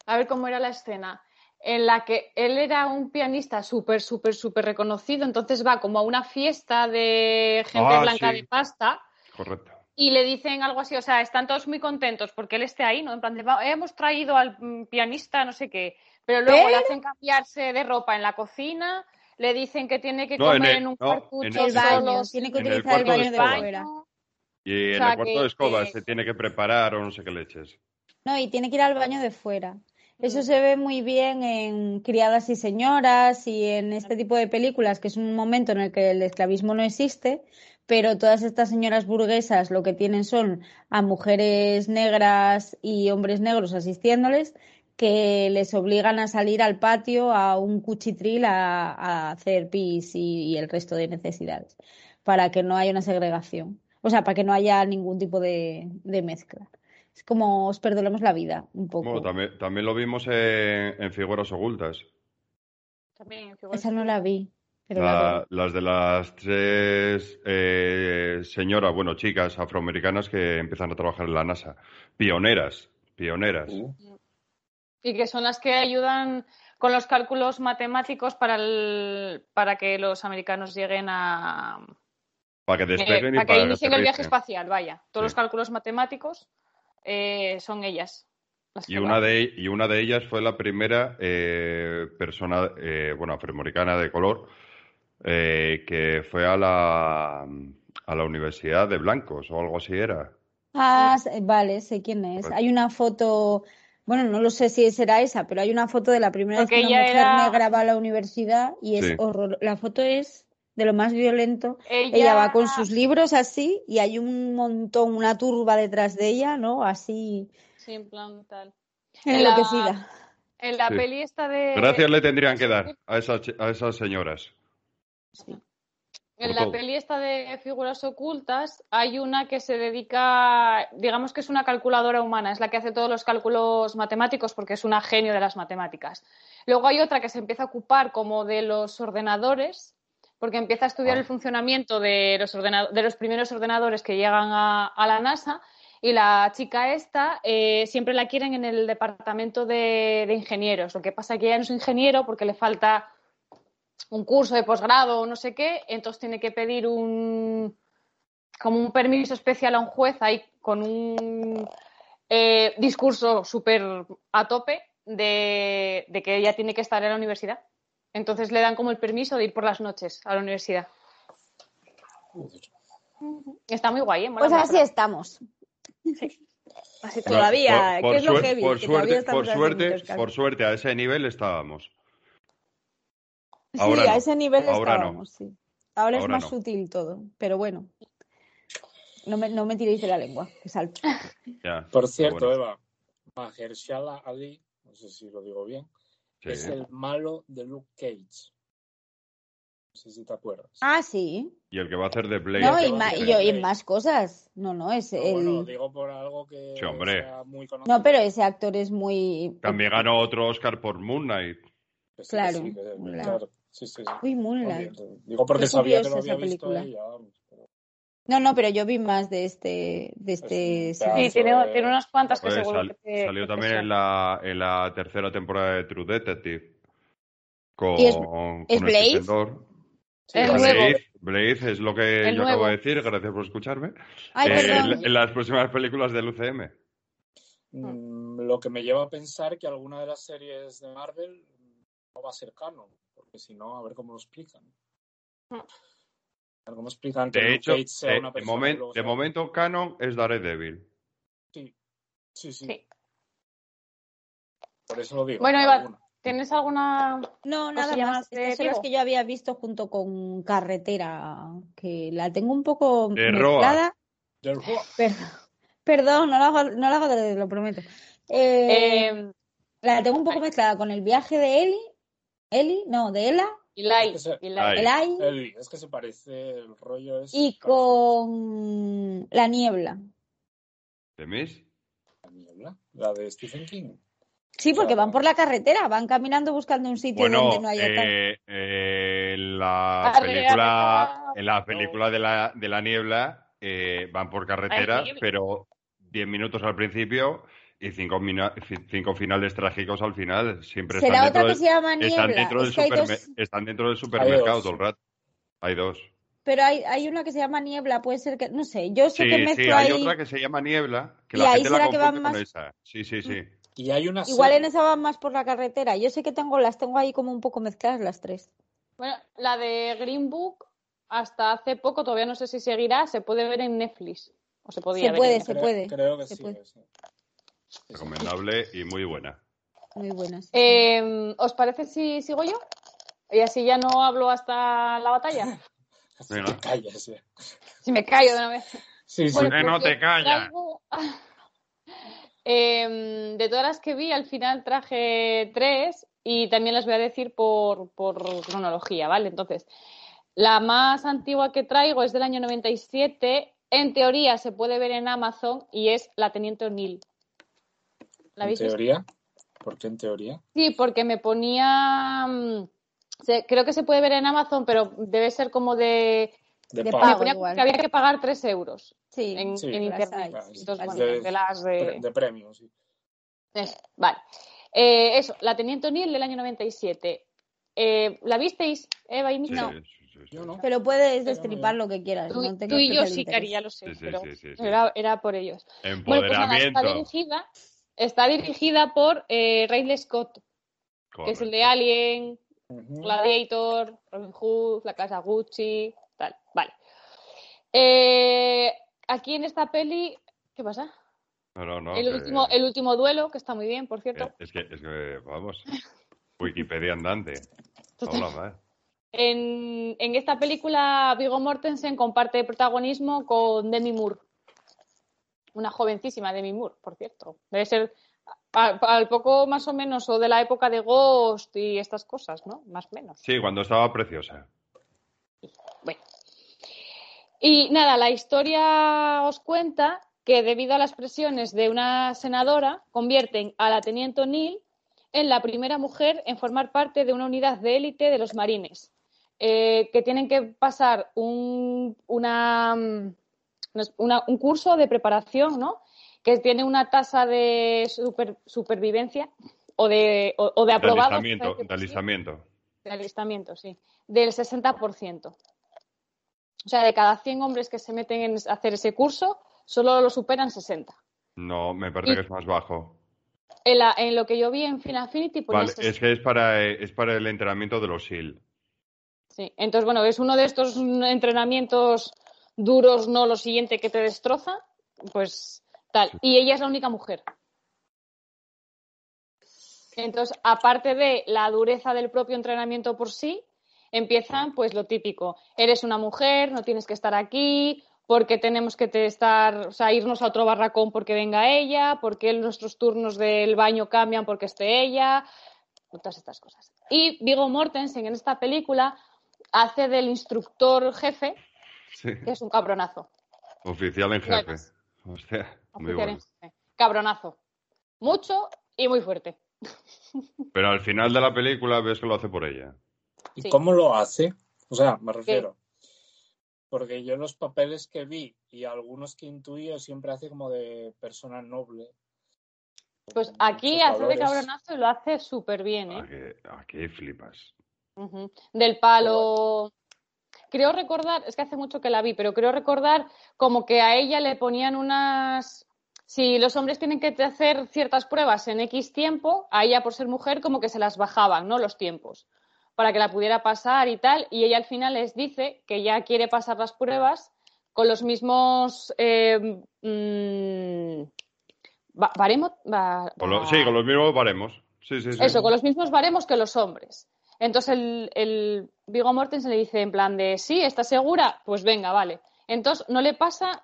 a ver cómo era la escena, en la que él era un pianista súper, súper, súper reconocido, entonces va como a una fiesta de gente Ah, blanca sí. de pasta Correcto. y le dicen algo así, o sea, están todos muy contentos porque él esté ahí, ¿no? En plan de, "Va, hemos traído al mm, pianista, no sé qué, pero luego le hacen cambiarse de ropa en la cocina, le dicen que tiene que No, en comer el- en, un no, cuartucho en el baño, solo, tiene que utilizar el baño de fuera. Y en sea, el cuarto que- de escoba que- se tiene que preparar o no sé qué leches. No, y tiene que ir al baño de fuera. Eso Mm. se ve muy bien en Criadas y Señoras y en este tipo de películas, que es un momento en el que el esclavismo no existe, pero todas estas señoras burguesas lo que tienen son a mujeres negras y hombres negros asistiéndoles que les obligan a salir al patio a un cuchitril a, a hacer pis y, y el resto de necesidades, para que no haya una segregación. O sea, para que no haya ningún tipo de, de mezcla. Es como os perdonamos la vida, un poco. Bueno, también, también lo vimos en, en Figuras Ocultas. También, figuras Esa no la vi. Pero la La- veo. las de las tres eh, señoras, bueno, chicas afroamericanas que empiezan a trabajar en la NASA. Pioneras, pioneras. Uh, Y que son las que ayudan con los cálculos matemáticos para, el- para que los americanos lleguen a. Para que eh, despeguen y para que para que inicien el viaje espacial, vaya. Todos Sí. los cálculos matemáticos eh, son ellas. las Y una, de, y una de ellas fue la primera eh, persona, eh, bueno, afroamericana de color, eh, que fue a la, a la Universidad de Blancos o algo así era. Ah, vale, sé quién es. Pues- Hay una foto, bueno, no lo sé si será esa, pero hay una foto de la primera vez que una mujer era- negra va a la universidad y es Sí. horror. La foto es de lo más violento. Ella, Ella va con sus libros así y hay un montón, una turba detrás de ella, ¿no? Así Sí, en plan tal. En la- enloquecida. En la Sí. peli esta de. Gracias le tendrían que dar a esas, a esas señoras. En la peli esta de figuras ocultas hay una que se dedica, digamos que es una calculadora humana, es la que hace todos los cálculos matemáticos porque es una genio de las matemáticas. Luego hay otra que se empieza a ocupar como de los ordenadores, porque empieza a estudiar Ah. el funcionamiento de los, de los primeros ordenadores que llegan a, a la NASA. Y la chica esta eh, siempre la quieren en el departamento de, de ingenieros. Lo que pasa es que ella no es ingeniero porque le falta un curso de posgrado o no sé qué, entonces tiene que pedir un como un permiso especial a un juez ahí con un eh, discurso súper a tope de, de que ella tiene que estar en la universidad. Entonces le dan como el permiso de ir por las noches a la universidad. Está muy guay, ¿eh? Mola Pues así estamos. Así Todavía, por, que es lo suer- heavy, por que suerte, por suerte, a ese nivel estábamos. Sí, Ahora a no, ese nivel ahora no. estábamos, sí. Ahora, es Ahora más no. sutil todo, pero bueno. No me, no me tiréis de la lengua, que salto. Ya, Por cierto, bueno, Eva, Mahershala Ali, no sé si lo digo bien, sí. es el malo de Luke Cage. No sé si te acuerdas. Ah, sí. Y el que va a hacer de Blade. No, y, a ma- yo- y más cosas. No, no, es Pero el... bueno, digo por algo que Sí, hombre. sea muy conocido. No, pero ese actor es muy... También ganó otro Oscar por Moon Knight. Sí, que Claro, sí, Moonlight. claro. Sí, sí, sí. Uy, Moonlight. Digo porque sabía que lo había esa visto ella. pero- No, no, pero yo vi más de este... De este Es sí. tiene, de- tiene unas cuantas que Pues seguro sal- que te- salió que te también en la, en la tercera temporada de True Detective. Con, ¿Y es- con es Dorff. Sí, El. Blade, Blade es lo que El yo acabo nuevo. de decir, gracias por escucharme. Ay, Eh, en las próximas películas del UCM. Mm, Lo que me lleva a pensar que alguna de las series de Marvel no va a ser canon, porque si no, a ver cómo lo explican. Cómo explican que De Luke hecho, Cage sea de, una persona y momen- luego de sea- momento canon es Daredevil. Sí, sí, sí. Sí. Por eso lo digo. Bueno, Eva, alguna. ¿Tienes alguna No, nada más. más de Estas son las que yo había visto junto con Carretera, que la tengo un poco De Roa. mezclada. Roa. Perdón, perdón, no lo hago, no lo hago lo prometo. Eh, eh, la tengo un poco mezclada con el viaje de Eli. Eli, no, de Ela. Eli, Es que se- Eli. Ay. Eli. Eli, es que se parece, el rollo es. Y con La Niebla. ¿De? La niebla, la de Stephen King. Sí, porque van por la carretera, van caminando buscando un sitio Bueno, donde no haya tal. eh, eh, en la Arre, película, en la película de la, de la niebla eh, van por carretera, pero 10 minutos al principio y 5 cinco finales trágicos al final. Siempre Será están otra dentro, que del, se llama están Niebla. dentro del Es que hay superme- dos, están dentro del supermercado todo el sí. rato. Hay dos. pero hay, hay una que se llama Niebla, puede ser que, no sé, yo sé Sí, que sí, mezclo hay ahí. otra que se llama Niebla, que Y la ahí gente la será que van más- esa. Sí, sí, sí. Y hay una Igual en esa van más por la carretera. Yo sé que tengo, las tengo ahí como un poco mezcladas las tres. Bueno, la de Green Book, hasta hace poco, todavía no sé si seguirá, se puede ver en Netflix. O se podía Se ver puede, en se puede, Creo que se sí. puede. Sí. Sí, sí. Recomendable y muy buena. Muy buenas. Eh, ¿Os parece si sigo yo? Y así ya no hablo hasta la batalla. Así Venga. te callas, ya. Si me callo de una vez. Sí, sí. Bueno, no te callas? traigo- Em, de todas las que vi, al final traje tres y también las voy a decir por, por cronología, ¿vale? Entonces, la más antigua que traigo es del año 97. En teoría se puede ver en Amazon y es La Teniente O'Neill. ¿La ¿En visto? teoría? ¿Por qué en teoría? Sí, porque me ponía. mm, creo que se puede ver en Amazon, pero debe ser como de. De, De pago. Me ponía que había que pagar 3 euros Sí, en, Sí. en internet. Entonces, bueno, de- de las de. de, premio, sí. Eso, vale. Eh, eso, la Teniente O'Neill del año 97. Eh, ¿La visteis, Eva y? No. sí, sí, sí. Yo no. Pero puedes Pero destripar no. lo que quieras. Tú, no tengas tú y yo sí. Cari, ya lo sé, Sí, sí, pero sí, sí, sí. Era, era por ellos. Bueno, pues nada, Empoderamiento. está dirigida, está dirigida por eh, Ridley Scott, que es el de. Alien. Gladiator, Robin Hood, La Casa Gucci, tal. Vale. Eh, aquí en esta peli, ¿qué pasa? No, no, no. el, que- último, el último duelo, que está muy bien, por cierto. Es que, es que, vamos. Wikipedia andante. Hola. En, en esta película, Viggo Mortensen comparte protagonismo con Demi Moore. Una jovencísima Demi Moore, por cierto. Debe ser al, al poco más o menos, o de la época de Ghost y estas cosas, ¿no? Más o menos. Sí, cuando estaba preciosa. Bueno. Y nada, la historia os cuenta que debido a las presiones de una senadora, convierten a la teniente O'Neill en la primera mujer en formar parte de una unidad de élite de los marines, eh, que tienen que pasar un, una, mm, una- un curso de preparación, ¿no? Que tiene una tasa de super- supervivencia o de, o, o de De aprobados. alistamiento, de alistamiento. De alistamiento, sí. Del 60%. O sea, de cada 100 hombres que se meten en hacer ese curso, solo lo superan 60. No, me parece Y- que es más bajo. En, la- en lo que yo vi en Final Affinity, ponía Vale, 60. es que es para, es para el entrenamiento de los SEAL. Sí. Entonces, bueno, es uno de estos entrenamientos duros, no lo siguiente que te destroza, pues tal. Y ella es la única mujer. Entonces, aparte de la dureza del propio entrenamiento por sí, empiezan pues lo típico. Eres una mujer, no tienes que estar aquí, porque tenemos que te estar, o sea, irnos a otro barracón porque venga ella, porque nuestros turnos del baño cambian porque esté ella, todas estas cosas. Y Viggo Mortensen en esta película hace del instructor jefe, Sí. es un cabronazo. Oficial en jefe. más. Hostia, muy Oficial bueno. en jefe. Cabronazo. Mucho y muy fuerte. Pero al final de la película ves que lo hace por ella. ¿Y Sí. cómo lo hace? O sea, me refiero. Porque yo los papeles que vi y algunos que intuí siempre hace como de persona noble. Pues aquí hace de cabronazo y lo hace súper bien, ¿eh? Aquí, aquí flipas. Del palo. Creo recordar, es que hace mucho que la vi, pero creo recordar como que a ella le ponían unas. Si los hombres tienen que hacer ciertas pruebas en X tiempo, a ella por ser mujer como que se las bajaban, ¿no? Los tiempos, para que la pudiera pasar y tal. Y ella al final les dice que ya quiere pasar las pruebas con los mismos. Eh, mm, baremo- ba- ba- sí, con los mismos baremos. Sí, sí, sí. eso, con los mismos baremos que los hombres. Entonces el, el Viggo Mortensen le dice en plan de, sí, ¿estás segura? Pues venga, vale. Entonces no le pasa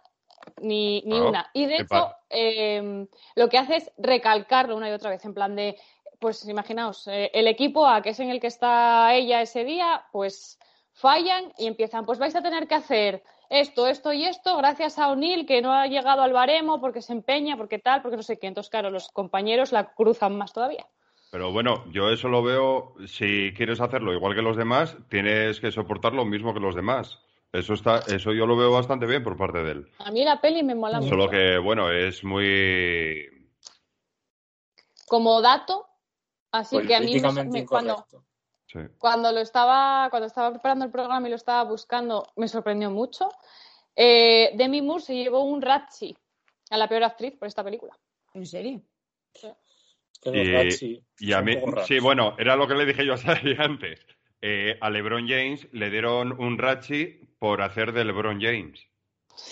ni, ni una. Y de ¿qué hecho, eh, lo que hace es recalcarlo una y otra vez, en plan de, pues imaginaos, eh, el equipo A, que es en el que está ella ese día, pues fallan y empiezan, pues vais a tener que hacer esto, esto y esto, gracias a O'Neill, que no ha llegado al baremo porque se empeña, porque tal, porque no sé qué. Entonces, claro, los compañeros la cruzan más todavía. Pero bueno, yo eso lo veo, si quieres hacerlo igual que los demás, tienes que soportar lo mismo que los demás. Eso está, eso yo lo veo bastante bien por parte de él. A mí la peli me mola mucho. Solo que, bueno, es muy... como dato, así que a mí me- cuando, sí. cuando lo estaba, cuando estaba preparando el programa y lo estaba buscando, me sorprendió mucho. Eh, Demi Moore se llevó un Ratchi a la peor actriz por esta película. ¿En serio? Y- a mí, sí, bueno, era lo que le dije yo a Sari antes. Eh, a LeBron James le dieron un Rachi por hacer de LeBron James.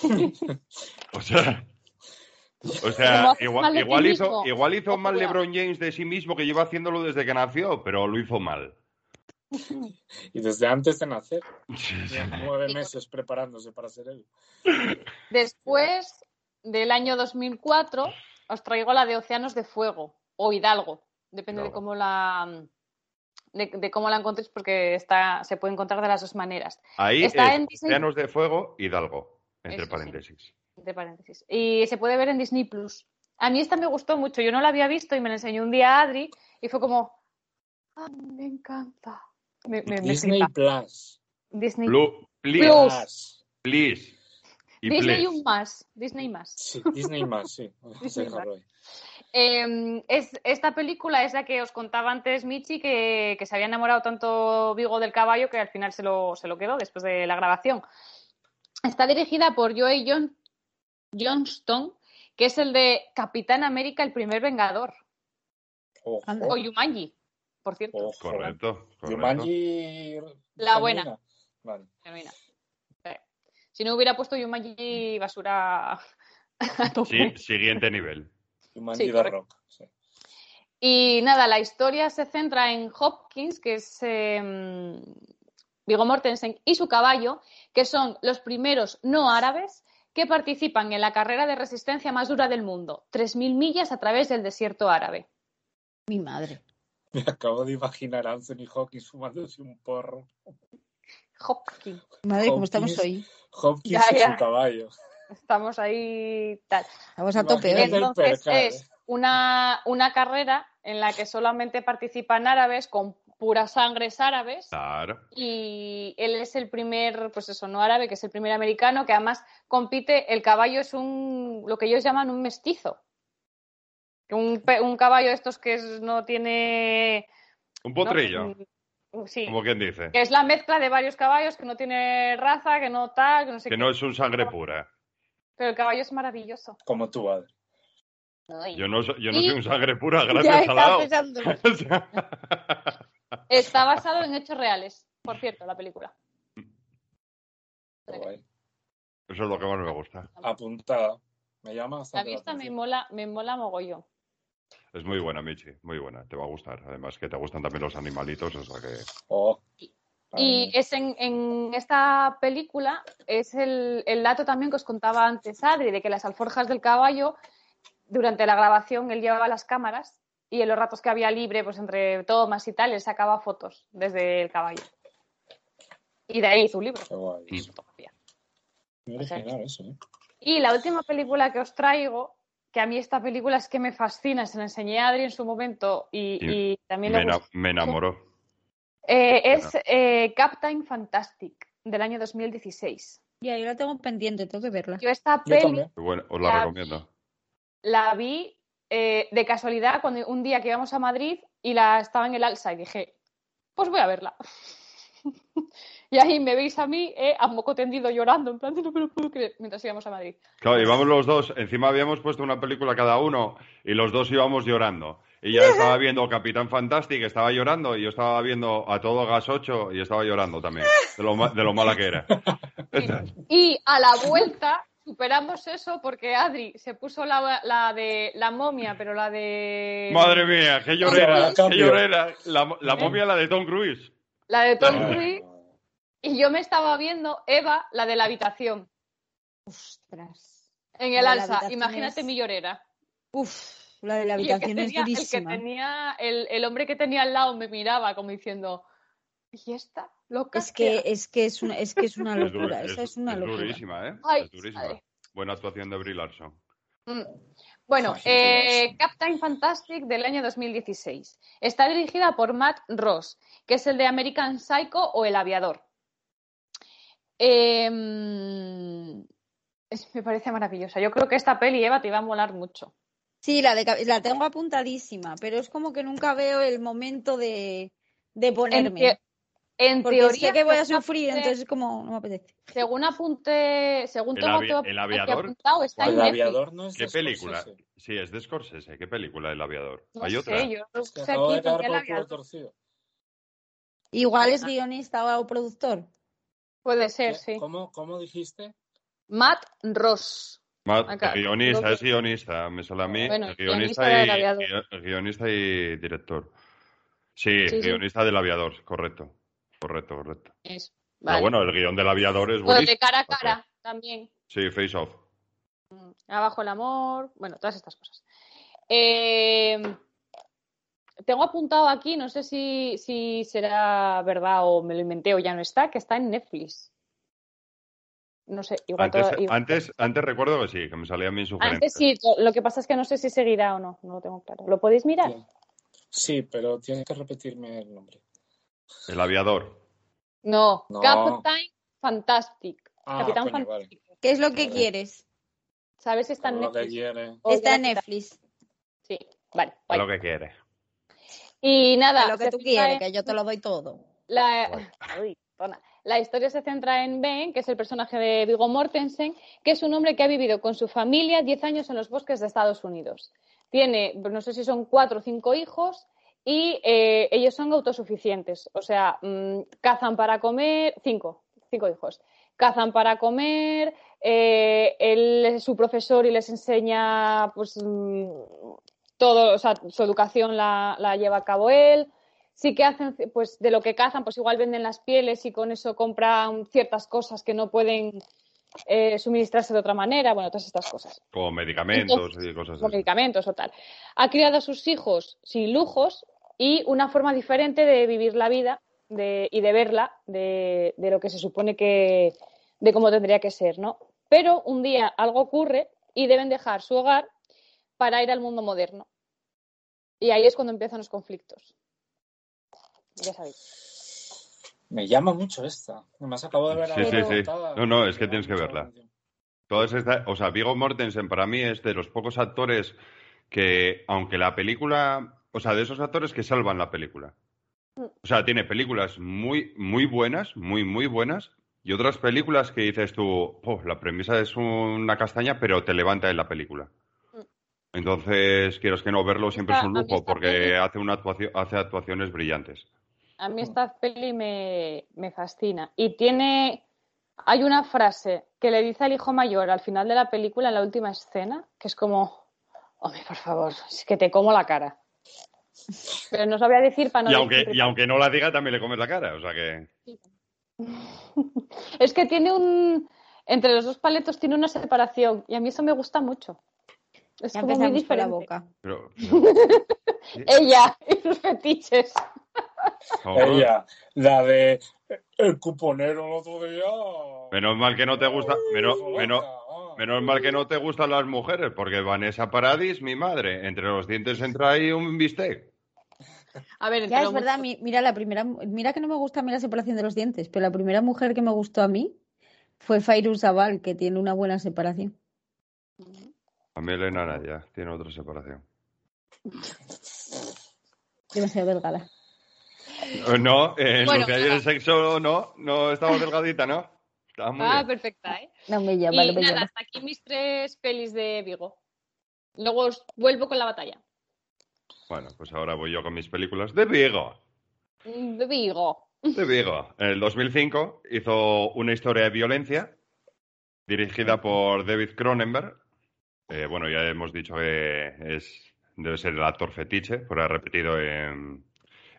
o sea, o sea igual, hizo, igual hizo mal. LeBron James de sí mismo que lleva haciéndolo desde que nació, pero lo hizo mal. Y desde antes de nacer, nueve meses preparándose para ser él. Después del año 2004 os traigo la de Océanos de Fuego o Hidalgo, depende de cómo la de, de cómo la encontréis porque está se puede encontrar de las dos maneras. Ahí Está es en Disney. De Fuego, Hidalgo, entre Eso sí. paréntesis. entre paréntesis. Y se puede ver en Disney Plus. A mí esta me gustó mucho. Yo no la había visto y me la enseñó un día Adri y fue como, "Ah, me encanta. Me, me- Disney. Plus. Disney, Blue, please, Plus. Please. Y Disney please. un más. Disney más. Sí, Disney más, sí. Disney ahí. Eh, es, esta película es la que os contaba antes Michi, que, que se había enamorado tanto Vigo del caballo que al final se lo, se lo quedó después de la grabación. Está dirigida por Joey John, Johnston, que es el de Capitán América, el primer Vengador. Ojo. O Yumanji, por cierto. ojo. Correcto, correcto. Jumanji. La buena. Vale. Si no hubiera puesto Yumanji basura. Sí, siguiente nivel. Jumanji Sí, de correcto. rock. sí. Y nada, la historia se centra en Hopkins, que es eh, Viggo Mortensen, y su caballo, que son los primeros no árabes que participan en la carrera de resistencia más dura del mundo, 3.000 millas a través del desierto árabe. Mi madre. Me acabo de imaginar a Anthony Hopkins fumándose un porro. Hopkins. Madre, ¿cómo estamos hoy? Hopkins Ya, y ya. su caballo. Estamos ahí tal. Estamos a tope Entonces es una, una carrera en la que solamente participan árabes con puras sangres árabes. Claro. y él es el primer, pues eso, no árabe, que es el primer americano, que además compite, el caballo es un, lo que ellos llaman un mestizo. Un, pe- un caballo de estos que es- no tiene... Un potrillo, Sí, como quien dice. que es la mezcla de varios caballos, que no tiene raza, que no tal, que no sé Que qué. no es un sangre pura. Pero el caballo es maravilloso. Como tu padre. Ay. Yo no, yo no Y- soy un sangre pura, Ya gracias a está la Está basado en hechos reales, por cierto, la película. Guay. Eso es lo que más me gusta. Apuntada. Me llama La vista me mola, me mola mogollón. Es muy buena, Michi, muy buena. Te va a gustar. Además que te gustan también los animalitos, o sea que... Oh. Y es en, en esta película es el, el dato también que os contaba antes Adri, de que las alforjas del caballo, durante la grabación él llevaba las cámaras y en los ratos que había libre, pues entre tomas y tal, él sacaba fotos desde el caballo. Y de ahí hizo un libro. Qué guay. y fotografía. Eso, ¿eh? Y la última película que os traigo, que a mí esta película es que me fascina, se la enseñé a Adri en su momento y, y también Me, le me enamoró. Eh, es eh, Captain Fantastic del año 2016. Ya, yo la tengo pendiente, tengo que verla. Yo esta Yo peli os la La- recomiendo. la vi eh, de casualidad cuando un día que íbamos a Madrid y la estaba en el alza y dije, pues voy a verla. y ahí me veis a mí eh, a moco tendido llorando, en plan, no me lo puedo creer, mientras íbamos a Madrid. Claro, íbamos los dos, encima habíamos puesto una película cada uno y los dos íbamos llorando. Y ya estaba viendo Capitán Fantastic, estaba llorando, y yo estaba viendo a todo Gas 8 y estaba llorando también, de lo, ma- de lo mala que era. Y a la vuelta superamos eso porque Adri se puso la, la de la momia, pero la de... Madre mía, qué llorera, qué llorera. La, la momia, la de Tom Cruise. La de Tom Ay. Cruise. Y yo me estaba viendo Eva, la de la habitación, Ostras. en el alza. Imagínate es- mi llorera. Uf, la de la Y el que habitación es tenía- el que durísima. tenía, el, el hombre que tenía al lado me miraba como diciendo, ¿y esta? ¿Loca? Es que, es que es una, es que es una locura, es- esa es una es locura. durísima, ¿eh? Ay, es durísima. Buena actuación de Brie Larson. Mm. Bueno, eh. Captain Fantastic del año 2016. Está dirigida por Matt Ross, que es el de American Psycho o El Aviador. Em, es- me parece maravillosa. Yo creo que esta peli, Eva, te iba a molar mucho. Sí, la, de, la tengo apuntadísima, pero es como que nunca veo el momento de, de En, ponerme. te- en porque teoría, sé que voy a sufrir, apunte- entonces es como no me apetece. según apunte, según El avi- el aviador. apuntado, está El Netflix. aviador no es ¿Qué de película? Scorsese. Sí, es de Scorsese. ¿Qué película del aviador? No ¿Hay sé, otra? yo sé acabo de El por el Aviador. Igual es Ah. guionista o productor. Puede ¿Qué? ser, sí. ¿Cómo, ¿Cómo dijiste? Matt Ross. Acá. guionista, es guionista, me sale a mí. Bueno, guionista y, guionista director. Sí, Sí, sí. guionista del aviador, correcto. Correcto, correcto. Pero bueno, el guion del aviador es Bueno, de cara a cara también. Sí, Face Off. Mm, Abajo el amor, bueno, todas estas cosas. Eh, tengo apuntado aquí, no sé si, si será verdad o me lo inventé o ya no está, que está en Netflix. No sé, igual Antes, todo- igual- antes, antes recuerdo que sí, que me salían bien sugerencias. antes sí, lo que pasa es que no sé si seguirá o no, no lo tengo claro. ¿Lo podéis mirar? Sí. Sí, pero tienes que repetirme el nombre. El aviador. No, No. Captain Fantastic. Ah, Capitán coño, vale. Fantástico. ¿Qué es lo que Vale. quieres? ¿Sabes si está en Netflix? Está en Netflix. Sí, vale. A lo que quiere. Y nada, lo que tú quieres, en- que yo te lo doy todo. La, Guay. Uy, tona. La historia se centra en Ben, que es el personaje de Viggo Mortensen, que es un hombre que ha vivido con su familia 10 años en los bosques de Estados Unidos. Tiene, no sé si son cuatro o cinco hijos y eh, ellos son autosuficientes. O sea, mm, cazan para comer, cinco, cinco hijos. Cazan para comer, eh, él es su profesor y les enseña pues mm, todo, o sea, su educación la lleva a cabo él sí que hacen, pues de lo que cazan, pues igual venden las pieles y con eso compran ciertas cosas que no pueden eh, suministrarse de otra manera, bueno, todas estas cosas, Como medicamentos Entonces, y cosas como así. medicamentos o tal. Ha criado a sus hijos sin lujos y una forma diferente de vivir la vida de, y de verla de, de lo que se supone que, de cómo tendría que ser, ¿no? Pero un día algo ocurre y deben dejar su hogar para ir al mundo moderno. Y ahí es cuando empiezan los conflictos. Ya sabéis. Me llama mucho esta. Me has acabado de ver Sí, sí, sí. No, no, es que tienes que verla. Todas estas, o sea, Viggo Mortensen para mí es de los pocos actores que, aunque la película, o sea, de esos actores que salvan la película. O sea, tiene películas muy, muy buenas, muy, muy buenas, y otras películas que dices tú, "Oh, la premisa es una castaña, pero te levanta en la película. Entonces, quieres que no verlo siempre es un lujo, porque hace una actuación, hace actuaciones brillantes. A mí esta peli me, me fascina. Y tiene. Hay una frase que le dice al hijo mayor al final de la película, en la última escena, que es como. Hombre, por favor, es que te como la cara. Pero no sabía decir para no y, aunque, decir- y aunque no la diga, también le comes la cara, o sea que... Es que tiene un. Entre los dos paletos tiene una separación. Y a mí eso me gusta mucho. Es Ya como muy por la diferente. boca. pero- Ella y sus fetiches. Ella, la de el cuponero el otro día. Menos mal que no te gusta, menos, menos, ah. menos mal que no te gustan las mujeres, porque Vanessa Paradis, mi madre, entre los dientes entra ahí un bistec. A ver, Ya es verdad, mi- mira la primera, mira que no me gusta a mí la separación de los dientes, pero la primera mujer que me gustó a mí fue Fairuz Zabal, que tiene una buena separación. A mí Elena Naya tiene otra separación. Demasiado delgada. Eh, No, en Bueno, nada. el sexo, no, no estaba delgadita, ¿no? Estaba muy Ah, bien. perfecta, ¿eh? No me llama, Y no me nada, llama. hasta aquí mis tres pelis de Vigo. Luego os vuelvo con la batalla. Bueno, pues ahora voy yo con mis películas de Vigo. De Vigo. De Vigo. En el 2005 hizo una historia de violencia dirigida por David Cronenberg. Eh, bueno, ya hemos dicho que es, debe ser el actor fetiche, porque ha repetido en,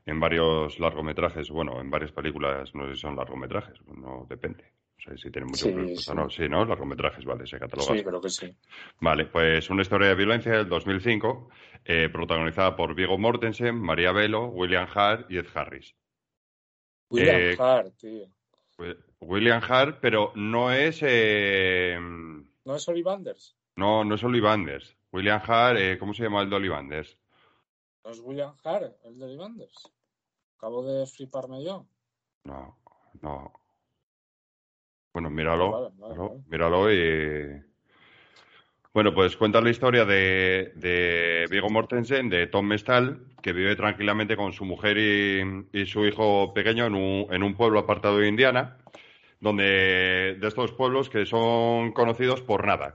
en varios largometrajes, bueno, en varias películas, no sé si son largometrajes, no depende. O sea, si tienen mucho Sí, sí. no. Sí, ¿no? Largometrajes, vale, se cataloga. Sí, creo que sí. Vale, pues una historia de violencia del 2005, eh, protagonizada por Viggo Mortensen, María Velo, William Hart y Ed Harris. William Eh, Hart, tío. Wi- William Hart, pero no es. eh, ¿No es Ollivanders? no, no es Ollivanders. William Hart, eh, ¿cómo se llama el de Ollivanders? ¿No es William Hart, el de Ollivanders? Acabo de fliparme yo. No, no. Bueno, míralo. Vale, vale, míralo, vale. míralo y. Bueno, pues cuenta la historia de, de Viggo Mortensen, de Tom Mestal, que vive tranquilamente con su mujer y, y su hijo pequeño en un, en un pueblo apartado de Indiana, donde de estos pueblos que son conocidos por nada.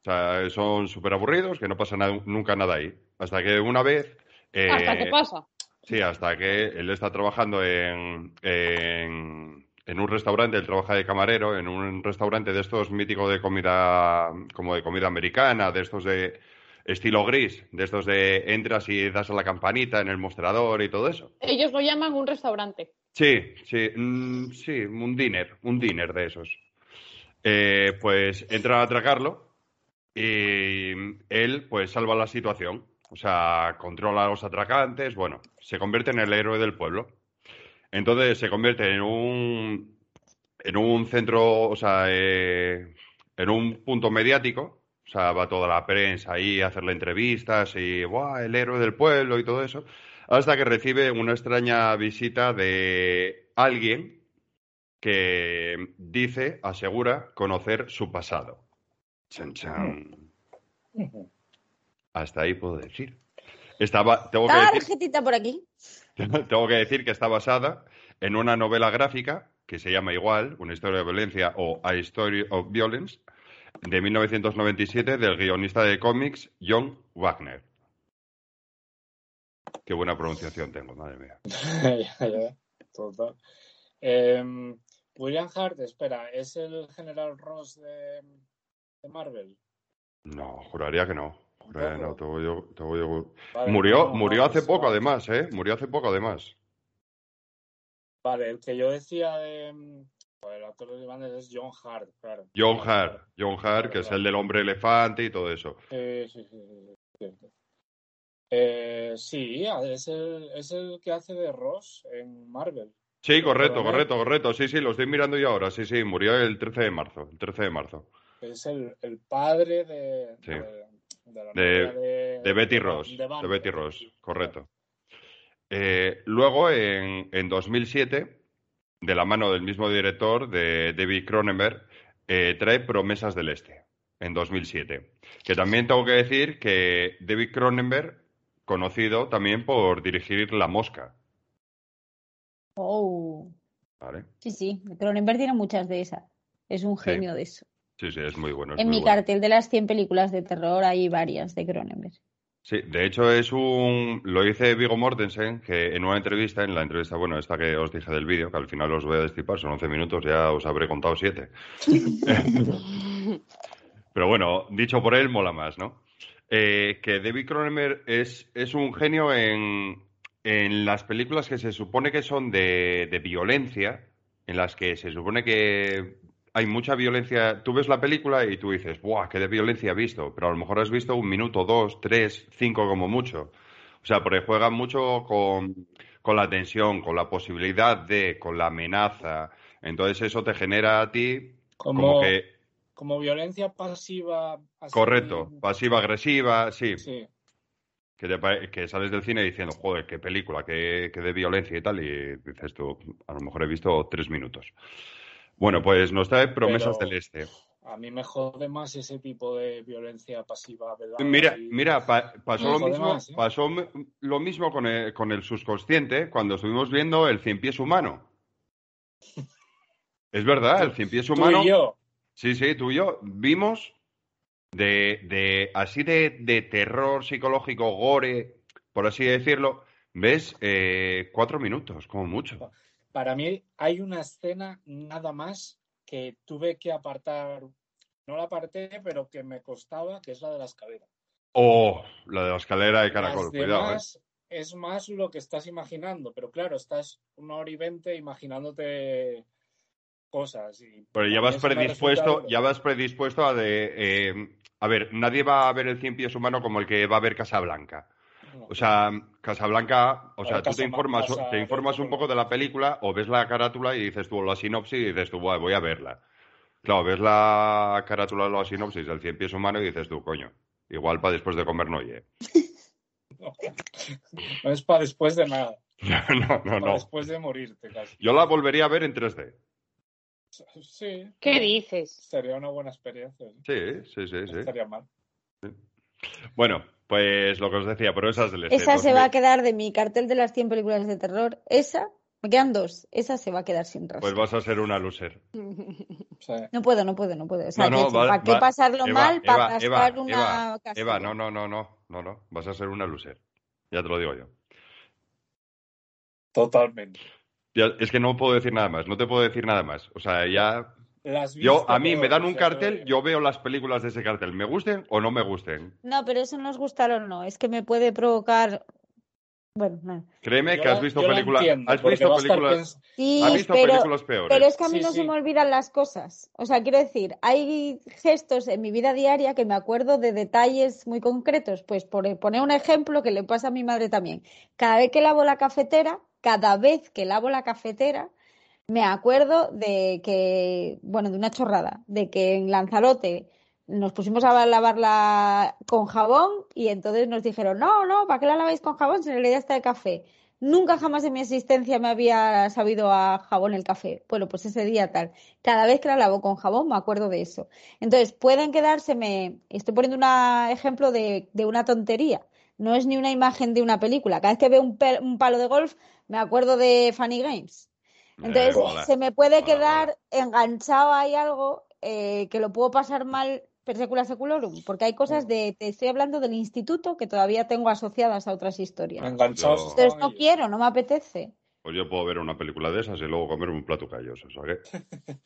O sea, son súper aburridos, que no pasa na- nunca nada ahí. Hasta que una vez... eh, ¿Hasta qué pasa? Sí, hasta que él está trabajando en, en, en un restaurante, él trabaja de camarero, en un restaurante de estos míticos de comida, como de comida americana, de estos de estilo gris, de estos de entras y das a la campanita en el mostrador y todo eso. Ellos lo llaman un restaurante. Sí, sí, mm, sí, un dinner, un dinner de esos. Eh, pues entra a atracarlo Y él, pues, salva la situación. O sea, controla a los atracantes. Bueno, se convierte en el héroe del pueblo. Entonces se convierte en un, en un centro, o sea, eh, en un punto mediático. O sea, va toda la prensa ahí a hacerle entrevistas y, ¡buah! El héroe del pueblo y todo eso. Hasta que recibe una extraña visita de alguien que dice, asegura, conocer su pasado. Chan, chan. Hasta ahí puedo decir. Estaba, tengo que decir, Tarjetita por aquí. tengo que decir que está basada en una novela gráfica que se llama igual, Una historia de violencia o A Story of Violence, de 1997 del guionista de cómics John Wagner. Qué buena pronunciación tengo, madre mía. Total. Em, William Hart, espera, ¿es el general Ross de, de Marvel? No, juraría que no. Juraría que no, tengo yo- tengo yo- Vale, Murió, no, murió hace pues poco, vale. además, ¿eh? Murió hace poco, además. Vale, el que yo decía de. joder, el actor de Ivanes es John Hart, claro. John Hart. John Hart, que es el del hombre elefante y todo eso. Sí, sí, sí, sí, sí, cierto. Eh, sí, es el, es el que hace de Ross en Marvel. Sí, correcto, correcto, correcto. Sí, sí, lo estoy mirando yo ahora. Sí, sí, murió el 13 de marzo. El 13 de marzo. Es el, el padre de, Sí. de, de la De- novia de, De Betty Ross. de Betty. Ross, correcto. Eh, luego, en, en 2007, de la mano del mismo director, de David Cronenberg, eh, trae Promesas del Este, en 2007. Que también tengo que decir que David Cronenberg, conocido también por dirigir La Mosca. Oh, ¿vale? sí, sí. Cronenberg tiene muchas de esas. Es un Sí. genio de eso. Sí, sí, es muy bueno. es En muy mi bueno. cartel de las 100 películas de terror hay varias de Cronenberg. Sí, de hecho es un... Lo dice Vigo Mortensen, que en una entrevista, en la entrevista, bueno, esta que os dije del vídeo, que al final os voy a destripar, son 11 minutos, ya os habré contado 7. Pero bueno, dicho por él, mola más, ¿no? Eh, que David Cronenberg es, es un genio en, en las películas que se supone que son de, de violencia, en las que se supone que hay mucha violencia. Tú ves la película y tú dices, ¡buah, qué de violencia he visto! Pero a lo mejor has visto un minuto, dos, tres, cinco como mucho. O sea, porque juegan mucho con, con la tensión, con la posibilidad de, con la amenaza. Entonces eso te genera a ti Como, como que... como violencia pasiva. así- Correcto, pasiva-agresiva, sí, Sí. que, te que sales del cine diciendo, joder, qué película, qué, qué de violencia y tal, y dices tú, a lo mejor he visto tres minutos. Bueno, pues nos trae Promesas Pero- del Este. A mí me jode más ese tipo de violencia pasiva, ¿verdad? Mira, Y- mira, pa- pasó lo mismo, más, ¿eh? pasó lo mismo con el, con el subconsciente cuando estuvimos viendo el cien pies humano. Es verdad, el cien pies Tú humano. y yo. Sí, sí, tú y yo vimos de, de así de, de terror psicológico, gore, por así decirlo, ves Eh, cuatro minutos, como mucho. Para mí hay una escena nada más que tuve que apartar. No la aparté, pero que me costaba, que es la de la escalera. Oh, la de la escalera de caracol, Las cuidado, ¿eh? es más lo que estás imaginando, pero claro, estás una hora y veinte imaginándote cosas. Y Pero ya vas predispuesto, ya vas predispuesto a de, eh, a ver, nadie va a ver el cien pies humano como el que va a ver Casablanca. O sea, Casablanca, o sea, ver, tú te informas, Casa- te informas un poco de la película o ves la carátula y dices tú la sinopsis y dices tú, "Buah, voy a verla. Claro, ves la carátula o la sinopsis del cien pies humano y dices tú, coño, igual para después de comer no oye. No es para después de nada, no, no, para no. después de morirte casi. Yo la volvería a ver en 3D. Sí, ¿Qué dices? sería una buena experiencia. ¿sí? Sí, sí, sí, No sí. estaría mal. Bueno, pues lo que os decía, pero esas del. Esa se 2000. va a quedar de mi cartel de las 100 películas de terror. Esa, me quedan dos. Esa se va a quedar sin rastro. Pues vas a ser una loser. No puedo, no puedo, no puedo. O sea, No, no, va- ¿para qué pasarlo Eva, mal? Para gastar una Eva. Eva, no, no, no, no, no, no, vas a ser una loser. Ya te lo digo yo. totalmente. Ya- es que no puedo decir nada más, no te puedo decir nada más. O sea, ya Las yo a mí me dan un cartel, yo veo las películas de ese cartel, me gusten o no me gusten. No, pero eso nos gustar o no. Es que me puede provocar Bueno, nada. Créeme Yo que has visto películas. Has visto películas. pens- Sí, Has visto pero, películas peores. pero es que a mí Sí, no sí. se me olvidan las cosas. O sea, quiero decir, hay gestos en mi vida diaria que me acuerdo de detalles muy concretos. Pues por poner un ejemplo que le pasa a mi madre también. Cada vez que lavo la cafetera, cada vez que lavo la cafetera, me acuerdo de que, bueno, de una chorrada, de que en Lanzarote nos pusimos a lavarla con jabón y entonces nos dijeron, no, no, ¿para qué la laváis con jabón si en realidad está de café? Nunca jamás en mi existencia me había sabido a jabón el café. Bueno, pues ese día tal. Cada vez que la lavo con jabón me acuerdo de eso. Entonces, pueden quedárseme, estoy poniendo un ejemplo de, de una tontería. No es ni una imagen de una película. Cada vez que veo un, un palo de golf, me acuerdo de Funny Games. Entonces, Eh, se me puede quedar enganchado ahí algo eh, que lo puedo pasar mal per secula seculorum, porque hay cosas de, te estoy hablando del instituto que todavía tengo asociadas a otras historias. enganchados. Yo- Entonces no Ay, quiero, no me apetece. Pues yo puedo ver una película de esas y luego comerme un plato callos, o sea que.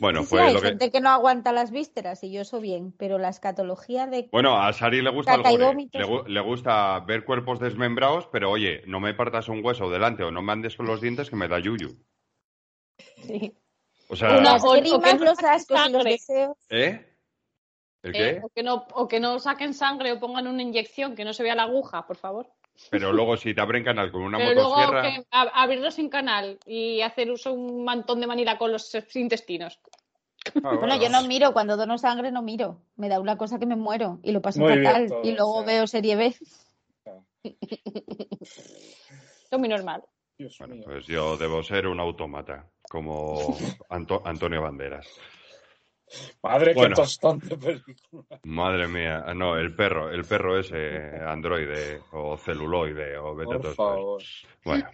Bueno, sí, pues hay lo gente que no aguanta las vísceras y yo eso bien, pero la escatología de Bueno, a Sari le gusta. Le, gu- le gusta ver cuerpos desmembrados, pero oye, no me partas un hueso delante o no me andes con los dientes que me da yuyu. Sí. O sea, Una- las o- no los ascos y los deseos. ¿eh? ¿El ¿eh? qué? O, que no, o que no saquen sangre o pongan una inyección, que no se vea la aguja, por favor. Pero luego si te abren canal con una Pero luego motosierra. que a- abrirlo sin canal y hacer uso un mantón de manila con los intestinos. Ah, Bueno, yo no miro, cuando dono sangre no miro. Me da una cosa que me muero y lo paso Muy bien fatal. todo, y luego o sea. veo serie B. Esto es muy normal. Dios Bueno, mío. pues yo debo ser un autómata, como Anto- Antonio Banderas. Madre, Bueno. qué tostón de película. Madre mía, ah, no, el perro, el perro ese androide o celuloide o vete a Por favor. Bueno,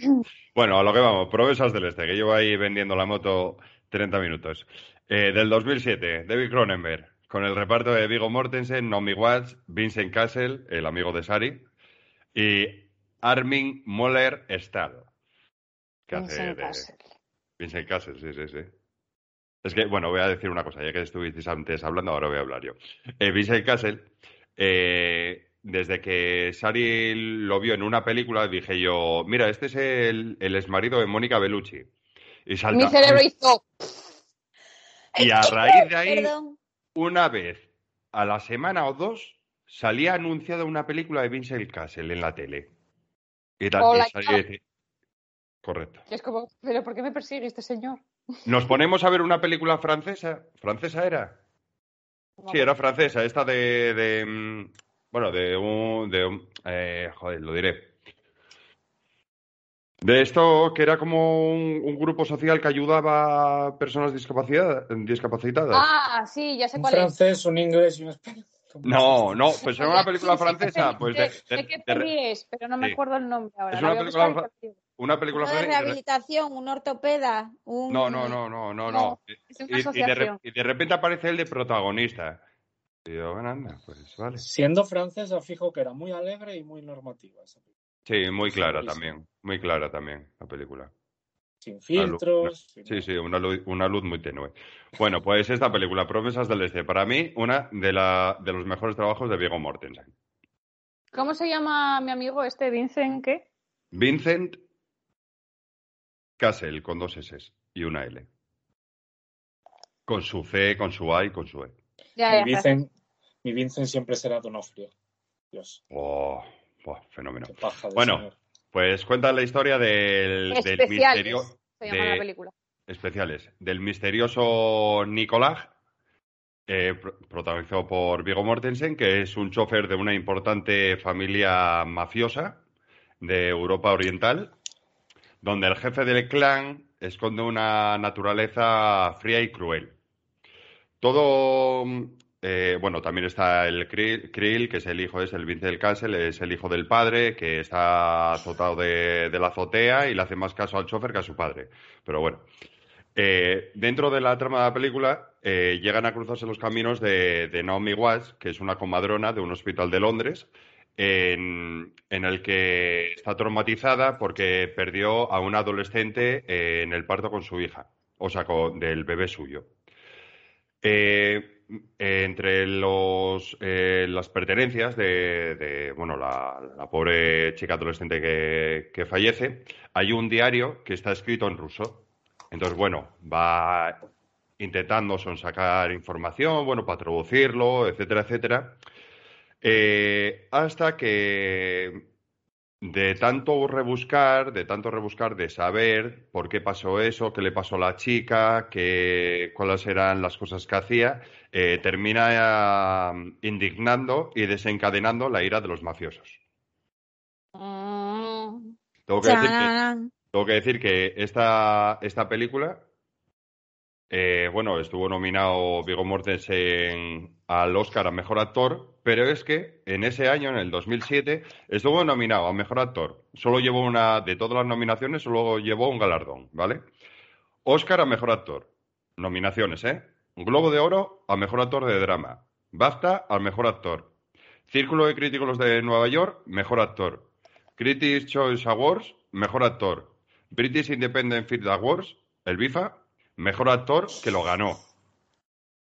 bueno, a lo que vamos, Promesas del Este, que llevo ahí vendiendo la moto 30 minutos. Eh, del 2007, David Cronenberg, con el reparto de Vigo Mortensen, Naomi Watts, Vincent Castle, el amigo de Sari, y Armin Moller Stahl, que hace Vincent de... Castle. Vincent Castle, sí, sí, sí. Es que, bueno, voy a decir una cosa, ya que estuvisteis antes hablando, ahora voy a hablar yo. Eh, Vincent Castle, eh, desde que Sari lo vio en una película, dije yo, mira, este es el, el exmarido de Mónica Bellucci. Y salta. Mi cerebro hizo. Y a raíz de ahí, Perdón. una vez a la semana o dos, salía anunciada una película de Vincent Castle en la tele. Y tal, Hola, y salía Correcto. Es como, ¿pero por qué me persigue este señor? ¿Nos ponemos a ver una película francesa? ¿Francesa era? Sí, era francesa, esta de, de, mm, bueno, de un, de un- eh, joder, lo diré. De esto que era como un, un grupo social que ayudaba a personas discapacidad- discapacitadas. Ah, sí, ya sé Un cuál es. francés, un inglés y un español. No, no, pues era una película francesa, pues sé- de- qué peli es, pero no me acuerdo el nombre ahora. Es una película una película Uno de rehabilitación, un ortopeda, un... No, no, no, no, no, no. Es una Y, y de, re- asociación. y de repente aparece el de protagonista. Y yo, bueno, anda, pues vale. Siendo francesa, fijo que era muy alegre y muy normativa esa película. Sí, muy clara Sí, sí. también, muy clara también la película. Sin Una luz- filtros. sin Sí, sí, una luz, una luz muy tenue. Bueno, pues esta película, Promesas del Este, para mí, una de, la, de los mejores trabajos de Viggo Mortensen. ¿Cómo se llama mi amigo este Vincent qué? Vincent Castle, con dos S y una L. Con su C, con su A y con su E. Ya, Mi Vincent, mi Vincent siempre será Donofrio. Dios, Oh, fenómeno. qué paja de Bueno, señor. Pues cuenta la historia del, misterio... se llama de- la película. especiales del misterioso Nicolás, eh, pro- protagonizado por Viggo Mortensen, que es un chofer de una importante familia mafiosa de Europa Oriental, donde el jefe del clan esconde una naturaleza fría y cruel. Todo, eh, bueno, también está el Krill, que es el hijo, es el Vincent del Castle, es el hijo del padre, que está azotado de, de la azotea y le hace más caso al chofer que a su padre. Pero bueno, eh, dentro de la trama de la película eh, llegan a cruzarse los caminos de, de Naomi Watts, que es una comadrona de un hospital de Londres, en, el que está traumatizada porque perdió a un adolescente eh, en el parto con su hija, o sea, con, del bebé suyo. Eh, eh, entre los, las pertenencias de, de, bueno, la, la pobre chica adolescente que, que fallece, hay un diario que está escrito en ruso. Entonces, bueno, va intentando sacar información, bueno, para traducirlo, etcétera, etcétera. Eh, hasta que de tanto rebuscar, de tanto rebuscar, de saber por qué pasó eso, qué le pasó a la chica, qué, cuáles eran las cosas que hacía, eh, termina eh, indignando y desencadenando la ira de los mafiosos. Mm. Tengo que decir que, tengo que, decir que esta, esta película, eh, bueno, estuvo nominado Viggo Mortensen al Oscar a Mejor Actor, pero es que en ese año, en el 2007, estuvo nominado a Mejor Actor. Solo llevó una, de todas las nominaciones, solo llevó un galardón, ¿vale? Oscar a Mejor Actor. Nominaciones, ¿eh? Globo de Oro a Mejor Actor de Drama. BAFTA al Mejor Actor. Círculo de Críticos de Nueva York, Mejor Actor. Critics Choice Awards, Mejor Actor. British Independent Film Awards, el BIFA, Mejor Actor, que lo ganó.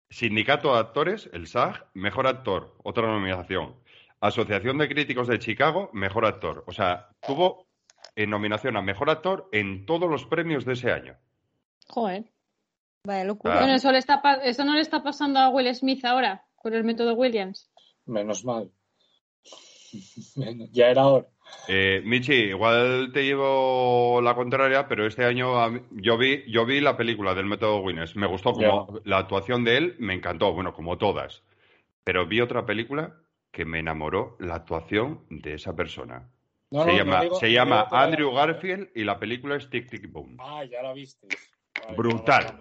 Sindicato de Actores, el SAG, Mejor Actor, otra nominación. Asociación de Críticos de Chicago, Mejor Actor. O sea, tuvo en nominación a Mejor Actor en todos los premios de ese año. Joder. Vaya locura. Ah. Bueno, eso, le está, pa- eso no le está pasando a Will Smith ahora, con el método Williams. Menos mal. Ya era hora. Eh, Michi, igual te llevo la contraria, pero este año mí- yo vi, yo vi la película del método Winners. Me gustó como la actuación de él, me encantó, bueno, como todas. Pero vi otra película que me enamoró la actuación de esa persona. No, se no, llama, digo- se llama Andrew película. Garfield y la película es Tic Tic Boom. Ah, ya la viste. Vale, Brutal.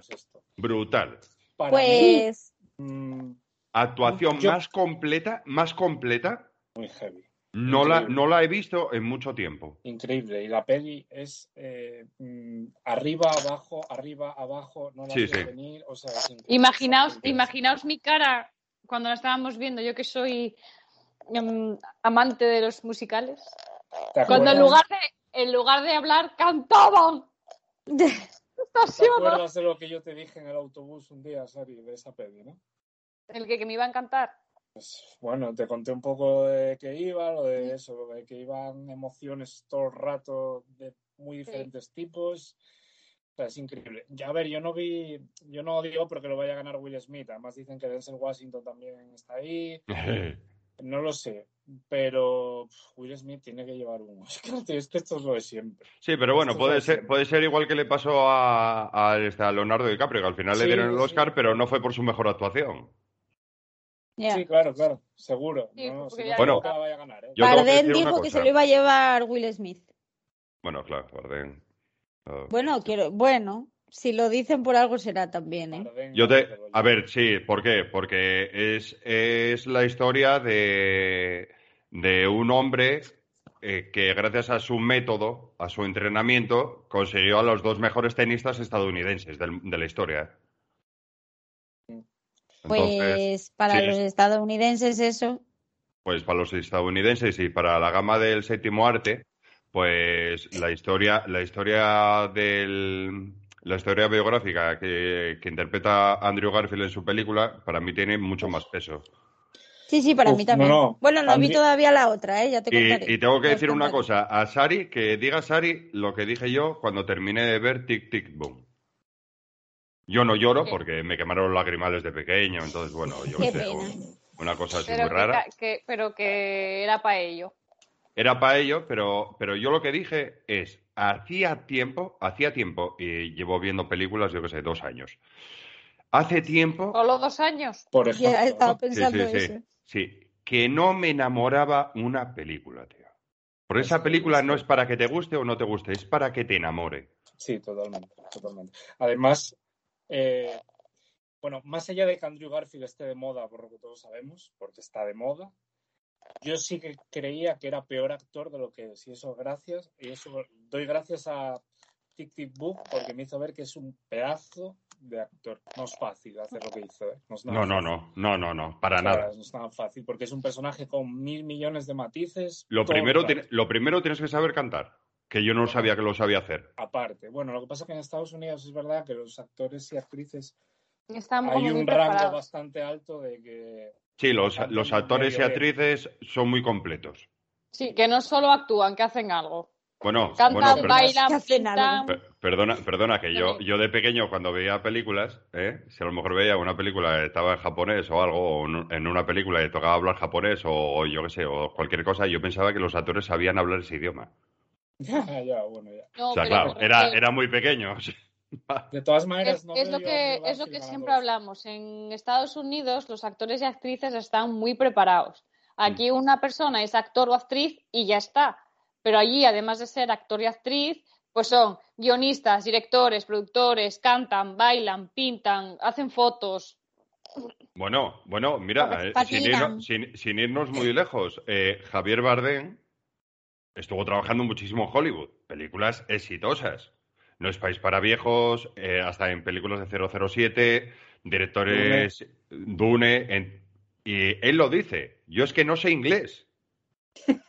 Brutal. Para Pues mí, mm, Actuación Yo- más completa, más completa, muy heavy. No la, no la he visto en mucho tiempo. Increíble. Y la peli es eh, mm, arriba, abajo, arriba, abajo. No la Sí, venir. O sea. Imaginaos, imaginaos mi cara cuando la estábamos viendo, yo que soy mm, amante de los musicales. ¿Te Cuando en lugar de, en lugar de hablar, cantaban. ¿Te acuerdas de lo que yo te dije en el autobús un día, Sari, de esa peli, no? El que, que me iba a encantar. Pues, bueno, te conté un poco de que iba, lo de eso, lo de que iban emociones todo el rato de muy diferentes tipos. O sea, es increíble. Ya, a ver, yo no vi, yo no digo porque lo vaya a ganar Will Smith. Además dicen que Denzel Washington también está ahí. No lo sé, pero Will Smith tiene que llevar un Oscar. Es que esto es lo de siempre. Sí, pero bueno, Esto puede ser, siempre. puede ser igual que le pasó a, a, este, a Leonardo DiCaprio, que al final le dieron el sí. Oscar, pero no fue por su mejor actuación. Sí, claro, claro, seguro. Sí, No, porque si ya no Bueno. vaya a ganar, ¿eh? Que dijo que se lo iba a llevar Will Smith. Bueno, claro, Bardem. Ah. Bueno, quiero, bueno, si lo dicen por algo será también, ¿eh? Bardem, Yo te, a ver, sí, ¿por qué? Porque es, es la historia de, de un hombre eh, que gracias a su método, a su entrenamiento, consiguió a los dos mejores tenistas estadounidenses del- de la historia. Entonces, Pues para sí. los estadounidenses eso. pues para los estadounidenses y para la gama del séptimo arte, pues la historia, la historia del, la historia biográfica que, que interpreta Andrew Garfield en su película, para mí tiene mucho más peso. Sí, sí, para Uf, mí también. no, no. Bueno, no vi todavía la otra, ¿eh? Ya te contaré. Y, y tengo que decir una cosa, a Sari, que diga Sari lo que dije yo cuando terminé de ver Tic Tic Boom. Yo no lloro ¿Qué? porque me quemaron los lagrimales de pequeño, entonces bueno, yo Qué qué sé, una cosa así Pero muy que, rara. que- pero que era para ello. Era para ello, pero, pero yo lo que dije es, hacía tiempo, hacía tiempo, y llevo viendo películas, yo que sé, dos años. Hace tiempo, Solo dos años. Por ejemplo. Ya estaba ¿no? sí, pensando sí, sí, eso. sí, que no me enamoraba una película, tío. Porque esa película no es para que te guste o no te guste, es para que te enamore. Sí, totalmente, totalmente. Además, eh, bueno, más allá de que Andrew Garfield esté de moda, por lo que todos sabemos, porque está de moda, yo sí que creía que era peor actor de lo que es. Y eso gracias, y eso doy gracias a Tic Tic Boom porque me hizo ver que es un pedazo de actor. No es fácil hacer lo que hizo, ¿eh? No, es nada No, no, no, no, no, no, para nada. No es nada fácil, porque es un personaje con mil millones de matices. Lo primero, lo primero tienes que saber cantar, que yo no sabía que lo sabía hacer. aparte. Bueno, lo que pasa es que en Estados Unidos es verdad que los actores y actrices Están hay muy un rango bastante alto de que Sí, los, los actores y bien. actrices son muy completos. Sí, que no solo actúan, que hacen algo. Bueno, Cantan, bueno, bailan, Que hacen algo. per- perdona, perdona, que yo, yo de pequeño cuando veía películas, ¿eh? si a lo mejor veía una película que estaba en japonés o algo, o en una película que tocaba hablar japonés o, o yo qué sé, o cualquier cosa, yo pensaba que los actores sabían hablar ese idioma. ya, ya, bueno, ya. No, o sea, pero- claro, pero era, que- era muy pequeño. De todas maneras, Es, no es lo que, es lo que siempre hablamos. En Estados Unidos los actores y actrices están muy preparados. Aquí una persona es actor o actriz y ya está. Pero allí, además de ser actor y actriz, pues son guionistas, directores, productores, cantan, bailan, pintan, hacen fotos. Bueno, bueno, mira, eh, sin, irnos, sin- sin irnos muy lejos, eh, Javier Bardem estuvo trabajando muchísimo en Hollywood, películas exitosas. No es país para viejos, eh, hasta en películas de 007, directores Dune, en- y él lo dice, yo es que no sé inglés.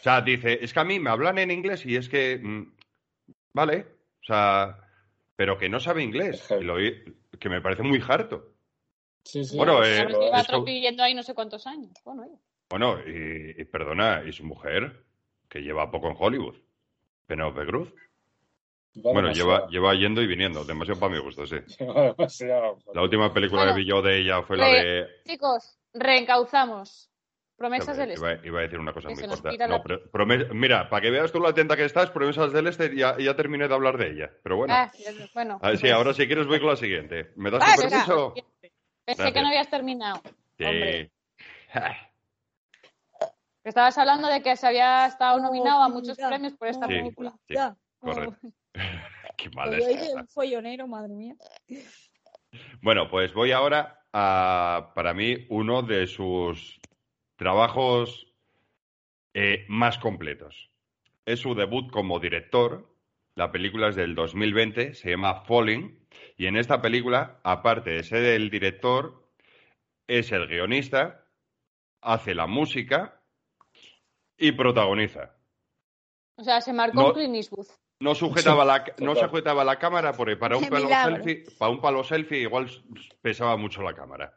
O sea, dice, es que a mí me hablan en inglés y es que, mm, vale, o sea, pero que no sabe inglés, y lo- que me parece muy harto. Sí, sí, Bueno, sí, eh, lleva esto- ahí no sé cuántos años. Bueno. Bueno, y, y perdona, y su mujer, que lleva poco en Hollywood, Penelope Cruz. Bueno, lleva, lleva yendo y viniendo, demasiado para mi gusto, sí. Demasiado. La última película Bueno, que vi yo de ella fue la de... Chicos, reencauzamos. Promesas del Iba, Este. iba a decir una cosa Que muy corta. pira No, la- pro- prome- mira, para que veas tú lo atenta que estás, Promesas del Este, ya, ya terminé de hablar de ella. Pero bueno, Ah, bueno. a ver, sí, pues- ahora si quieres voy con la siguiente. ¿Me das Ah, tu permiso? Pensé Gracias. que no habías terminado. Sí. hombre. Estabas hablando de que se había estado nominado a muchos premios por esta Sí. película. Sí, Ya. correcto. Qué mal es un follonero, madre mía. Bueno, pues voy ahora a, para mí, uno de sus trabajos eh, más completos. Es su debut como director. La película es del 2020, se llama Falling. Y en esta película, aparte de ser el director, es el guionista, hace la música y protagoniza. O sea, se marcó No- un Clint Eastwood. No sujetaba, la, no sujetaba la cámara porque para un palo selfie, para un palo selfie igual pesaba mucho la cámara.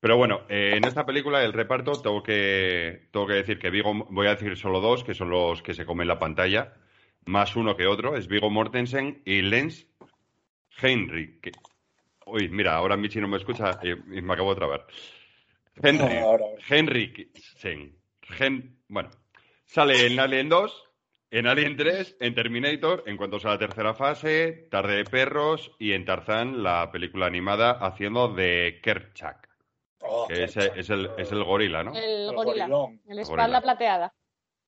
Pero bueno, eh, en esta película el reparto tengo que, tengo que decir que Vigo, voy a decir solo dos, que son los que se comen la pantalla, más uno que otro, es Vigo Mortensen y Lens Henry. que- Uy, mira, ahora Michi no me escucha y, y me acabo de trabar. Henry, Ahora, ahora. Henriksen. Gen, bueno, sale en Alien 2, en Alien 3, en Terminator, en cuanto a la tercera fase, Tarde de Perros y en Tarzán, la película animada, haciendo de Kerchak, Oh, que es, es el, es el gorila, ¿no? El El gorila. gorilón. El espalda Gorila. plateada.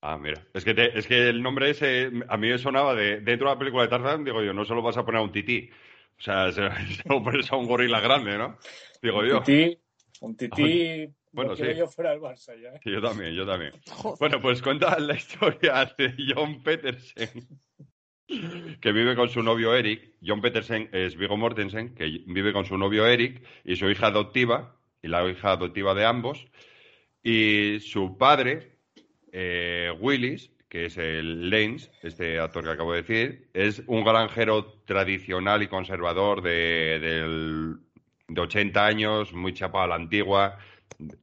Ah, mira. Es que, te- es que el nombre ese a mí me sonaba de dentro de la película de Tarzán, digo yo, no solo vas a poner a un tití. O sea, se, se lo pones a un gorila grande, ¿no? Digo yo. Un tití, un tití. Bueno, sí. yo fuera del Barça ya. ¿eh? Yo también, yo también. Bueno, pues cuenta la historia de John Petersen, que vive con su novio Eric. John Petersen es Vigo Mortensen, que vive con su novio Eric y su hija adoptiva, y la hija adoptiva de ambos. Y su padre, eh, Willis, que es el Lanes, este actor que acabo de decir, es un granjero tradicional y conservador de, del- de 80 años, muy chapado a la antigua,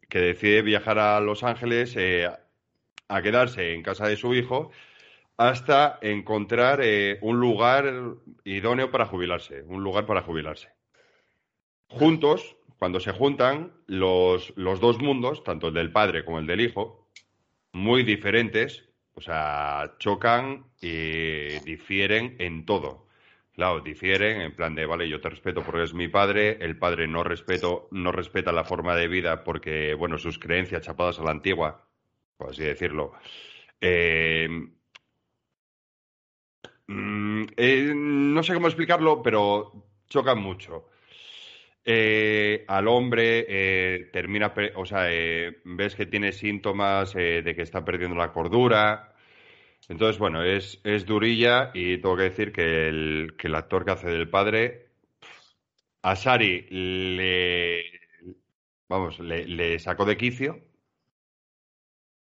que decide viajar a Los Ángeles eh, a quedarse en casa de su hijo hasta encontrar eh, un lugar idóneo para jubilarse, un lugar para jubilarse. Juntos, cuando se juntan, los, los dos mundos, tanto el del padre como el del hijo, muy diferentes, o sea, chocan y difieren en todo. Claro, difieren en plan de, vale, yo te respeto porque es mi padre, el padre no respeto, no respeta la forma de vida porque, bueno, sus creencias chapadas a la antigua, por así decirlo. Eh, mm, eh, no sé cómo explicarlo, pero chocan mucho. Eh, al hombre eh, termina, o sea, eh, ves que tiene síntomas eh, de que está perdiendo la cordura. Entonces, bueno, es, es durilla y tengo que decir que el, que el actor que hace del padre, a Sari le, vamos, le, le sacó de quicio,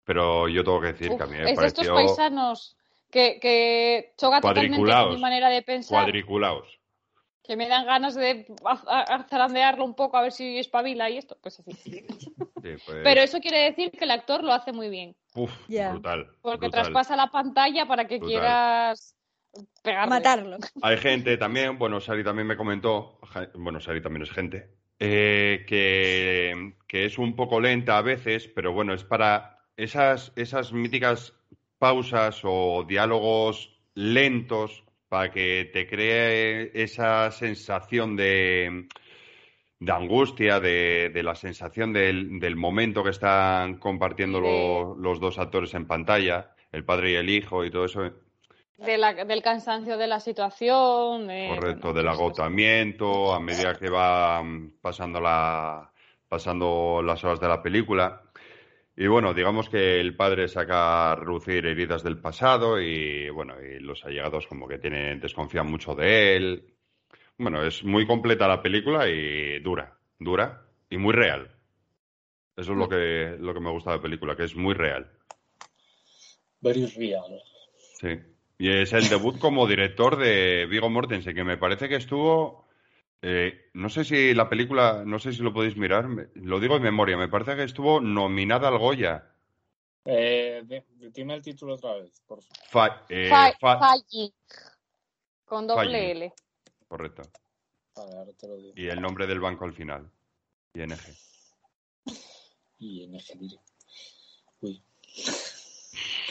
pero yo tengo que decir Uf, que a mí me es de estos pareció paisanos que, que choca totalmente con mi manera de pensar. cuadriculaos. Que me dan ganas de zarandearlo un poco a ver si espabila y esto. Pues así. Sí, pues, Pero eso quiere decir que el actor lo hace muy bien. uf, brutal. Porque brutal. traspasa la pantalla para que Brutal. quieras pegarle. Matarlo. Hay gente también, bueno, Sari también me comentó, bueno, Sari también es gente, eh, que, que es un poco lenta a veces, pero bueno, es para esas, esas míticas pausas o diálogos lentos para que te cree esa sensación de, de angustia, de, de la sensación del, del momento que están compartiendo lo- los dos actores en pantalla, el padre y el hijo y todo eso. De la- del cansancio de la situación. de- Correcto, bueno, del pues, agotamiento a medida que va pasando la pasando las horas de la película. Y bueno, digamos que el padre saca a relucir heridas del pasado y bueno, y los allegados como que tienen desconfían mucho de él. Bueno, es muy completa la película y dura, dura y muy real. Eso es lo que lo que me gusta de la película, que es muy real. Very real. Sí. Y es el debut como director de Viggo Mortensen, que me parece que estuvo. Eh, no sé si la película, no sé si lo podéis mirar, me- lo digo en memoria, me parece que estuvo nominada al Goya. Eh, de- de- dime el título otra vez, por favor. Fa- eh, Fa- fa- Falling, Con doble. L. Correcto. Vale, ahora te lo digo. Y el nombre del banco al final. ING. ING diré. Uy.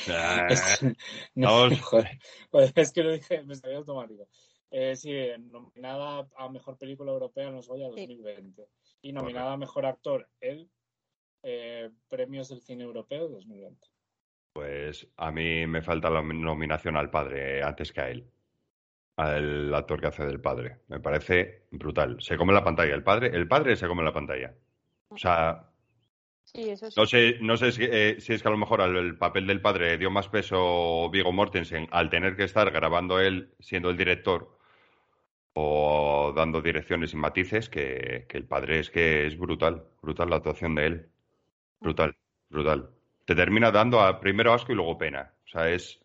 Ah, No, joder. Joder, es que lo dije, me salió automático. Eh, sí, nominada a Mejor Película Europea en los Goya Sí. 2020. Y nominada a Mejor Actor, él, eh, Premios del Cine Europeo 2020. Pues a mí me falta la nominación al padre antes que a él. Al actor que hace del padre. Me parece brutal. Se come la pantalla. El padre, el padre se come la pantalla. O sea, Sí, eso sí. No sé, no sé si, eh, si es que a lo mejor al el papel del padre dio más peso Viggo Mortensen al tener que estar grabando él siendo el director o dando direcciones y matices que, que el padre es que es brutal, brutal la actuación de él. Brutal, brutal. Te termina dando a, primero asco y luego pena. O sea, es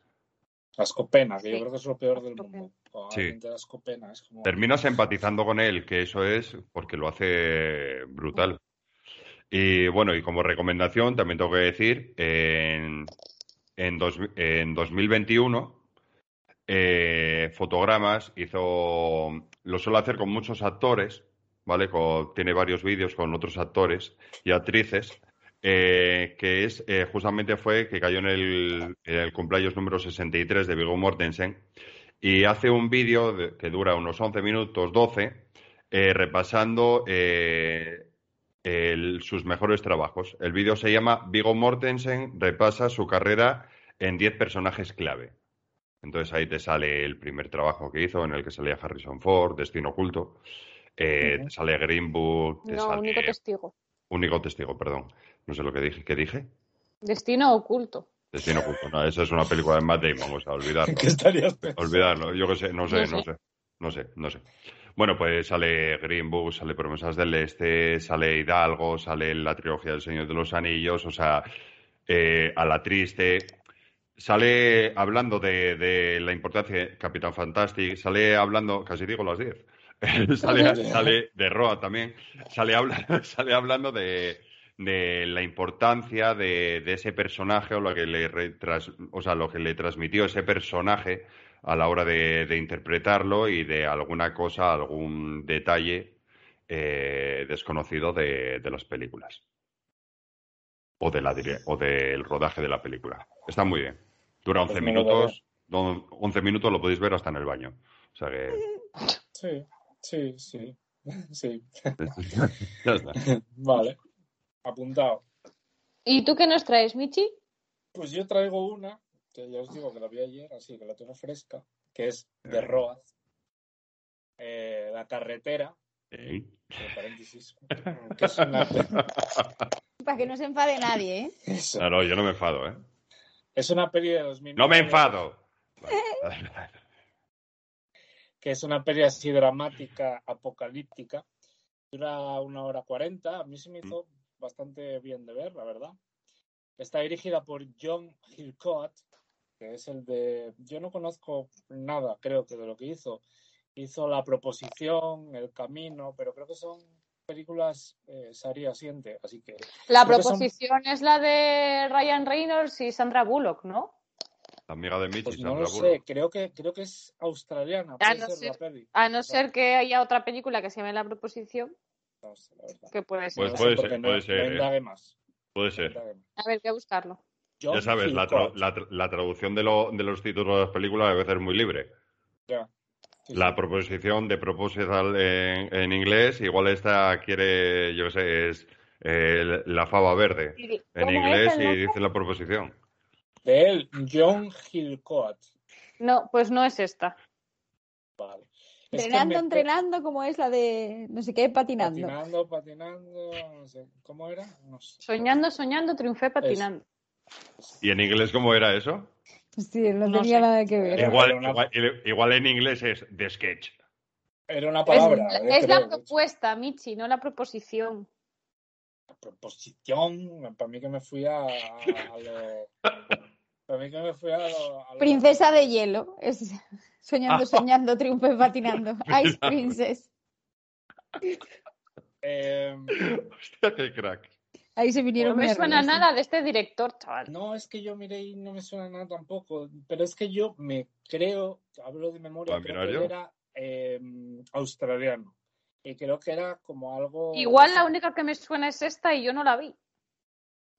Asco pena, que yo creo que es lo peor del mundo. Sí. asco pena, es como... terminas empatizando con él, que eso es porque lo hace brutal. Y bueno, y como recomendación, también tengo que decir, en, en, dos- en 2021, eh, Fotogramas hizo, lo suele hacer con muchos actores, ¿vale? Tiene varios vídeos con otros actores y actrices, eh, que es, eh, justamente fue que cayó en el, en el cumpleaños número 63 de Viggo Mortensen, y hace un vídeo de- que dura unos 11 minutos, 12, eh, repasando sus mejores trabajos. El vídeo se llama Viggo Mortensen repasa su carrera en 10 personajes clave. Entonces ahí te sale el primer trabajo que hizo, en el que salía Harrison Ford, Destino Oculto, eh, te sale Green Book, te No, sale único testigo. Único testigo, perdón. No sé lo que dije. ¿Qué dije? Destino oculto. Destino Oculto. No, esa es una película de Matt Damon, o sea, olvidarlo. ¿Qué estarías pensando? Olvidarlo, yo que sé, no sé, No no sé. sé, no sé, no sé. Bueno, pues sale Green Book, sale Promesas del Este, sale Hidalgo, sale la trilogía del Señor de los Anillos, o sea, eh, a la triste. Sale hablando de, de la importancia de Capitán Fantastic, sale hablando, casi digo las 10, sale, sale de Roa también, sale, habla- sale hablando de, de la importancia de, de ese personaje o lo que le retras- o sea, lo que le transmitió ese personaje a la hora de, de interpretarlo y de alguna cosa, algún detalle eh, desconocido de, de las películas. O, de la, o del rodaje de la película. Está muy bien. Dura 11 Pues minutos. don- 11 minutos lo podéis ver hasta en el baño. O sea que. Sí, sí, sí. Sí, ya está. vale. Apuntado. ¿Y tú qué nos traes, Michi? Pues yo traigo una, que ya os digo que la vi ayer, así que la tengo fresca, que es de Roaz. Eh, la carretera, Ey. entre paréntesis, que es una, Para que no se enfade nadie, ¿eh? eso. No, yo no me enfado, ¿eh? Es una peli de 2009. ¡No me enfado! Que es una peli así dramática, apocalíptica. Dura una hora cuarenta. A mí se me hizo bastante bien de ver, la verdad. Está dirigida por John Hillcoat, que es el de... Yo no conozco nada, creo que de lo que hizo. Hizo La Proposición, El Camino, pero creo que son películas eh, Sari asiente, así que... La creo que son- proposición es la de Ryan Reynolds y Sandra Bullock, ¿no? La amiga de Michi, Pues no Sandra lo Bullock. sé, creo que, creo que es australiana, Ah, puede no ser la peli. A no ser que haya otra película que se llame La proposición, No sé, la verdad. que puede ser. Pues No sé puede ser, no- puede ser, no ¿eh? indague más, Puede no ser. A ver, que buscarlo. John Ya sabes, la, tra- la tra- la traducción de, lo- de los títulos de las películas a veces es muy libre. Ya. La proposición de proposal en, en inglés, igual esta quiere, yo sé, es eh, la fava verde en ¿Cómo es inglés y dice la proposición. De él, John Hillcoat. No, pues no es esta. Vale. Es que Entrenando, me- entrenando, como es la de no sé qué, patinando. Patinando, patinando, no sé, ¿cómo era? No sé. Soñando, soñando, triunfé patinando. ¿Y en inglés cómo era eso? Sí, no, No tenía sé. nada que ver. Igual, una- igual, igual en inglés es The Sketch. Era una Es, palabra. es eh, la creo, de hecho. propuesta, Michi, no la proposición. proposición, para mí que me fui a, a lo... Para mí que me fui a lo... a lo- Princesa de hielo. Es soñando, soñando, triunfé patinando. Ice Princess. Eh, Hostia, qué crack. Ahí se vinieron No me suena nada de este director, chaval. no, es que yo miré y no me suena nada tampoco, pero es que yo me creo, hablo de memoria, ¿Para creo que era eh, australiano. Y creo que era como algo... Igual la única que me suena es esta y yo no la vi.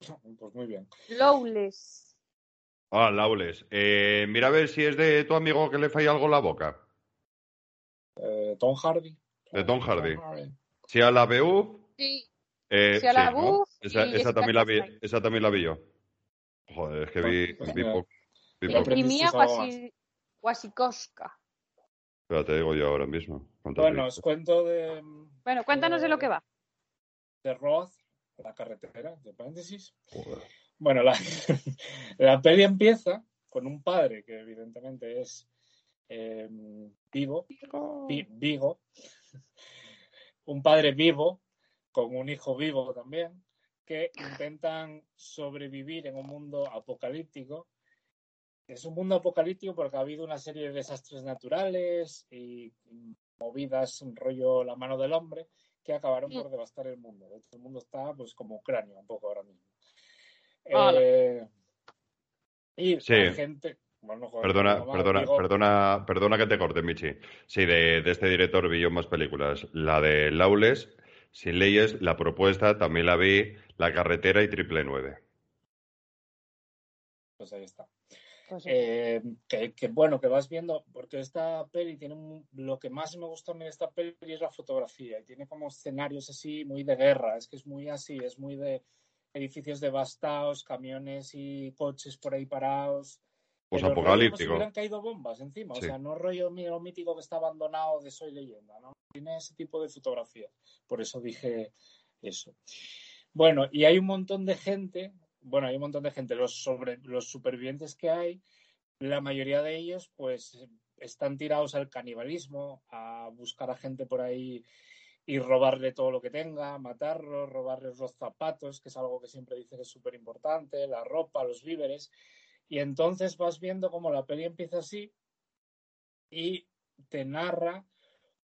Pues muy bien. Lowless. Ah, Laules. Eh, mira a ver si es de tu amigo que le falla algo en la boca. Eh, Tom Hardy. De Tom Hardy. Si a la BU, Sí. Eh, Esa, también la vi, esa también la vi yo. Joder, es que vi, vi mira. poco. Wasi- Wasikowska. Espera, te digo yo ahora mismo. ¿Cuántas Bueno, os cuento de, Bueno, cuéntanos de lo que va. de Roth, la carretera, de paréntesis. Joder. Bueno, la, la peli empieza con un padre que evidentemente es eh, vivo, vi- vivo, un padre vivo con un hijo vivo también, que intentan sobrevivir en un mundo apocalíptico. Es un mundo apocalíptico porque ha habido una serie de desastres naturales y movidas, un rollo la mano del hombre, que acabaron por devastar el mundo. De hecho, el mundo está pues como Ucrania un poco ahora mismo. Eh, y Sí. la gente... Bueno, joder, Perdona, no, perdona, digo- perdona, perdona que te corte, Michi. Sí, de, de este director vi yo más películas. La de Laules, Sin Leyes, La Propuesta, también la vi, La Carretera y Triple Nueve. Pues ahí está. Pues sí. Eh, que, que, bueno, que vas viendo, porque esta peli tiene un- lo que más me gusta a mí de esta peli es la fotografía y tiene como escenarios así muy de guerra, es que es muy así, es muy de edificios devastados, camiones y coches por ahí parados. Pues apocalíptico. hubieran caído bombas encima, Sí. o sea, no rollo mío mítico que está abandonado de Soy Leyenda, ¿no? Tiene ese tipo de fotografía, por eso dije eso. Bueno, y hay un montón de gente, bueno, hay un montón de gente, los, sobre, los supervivientes que hay, la mayoría de ellos pues están tirados al canibalismo, a buscar a gente por ahí y robarle todo lo que tenga, matarlos, robarles los zapatos, que es algo que siempre dice que es súper importante, la ropa, los víveres. Y entonces vas viendo cómo la peli empieza así y te narra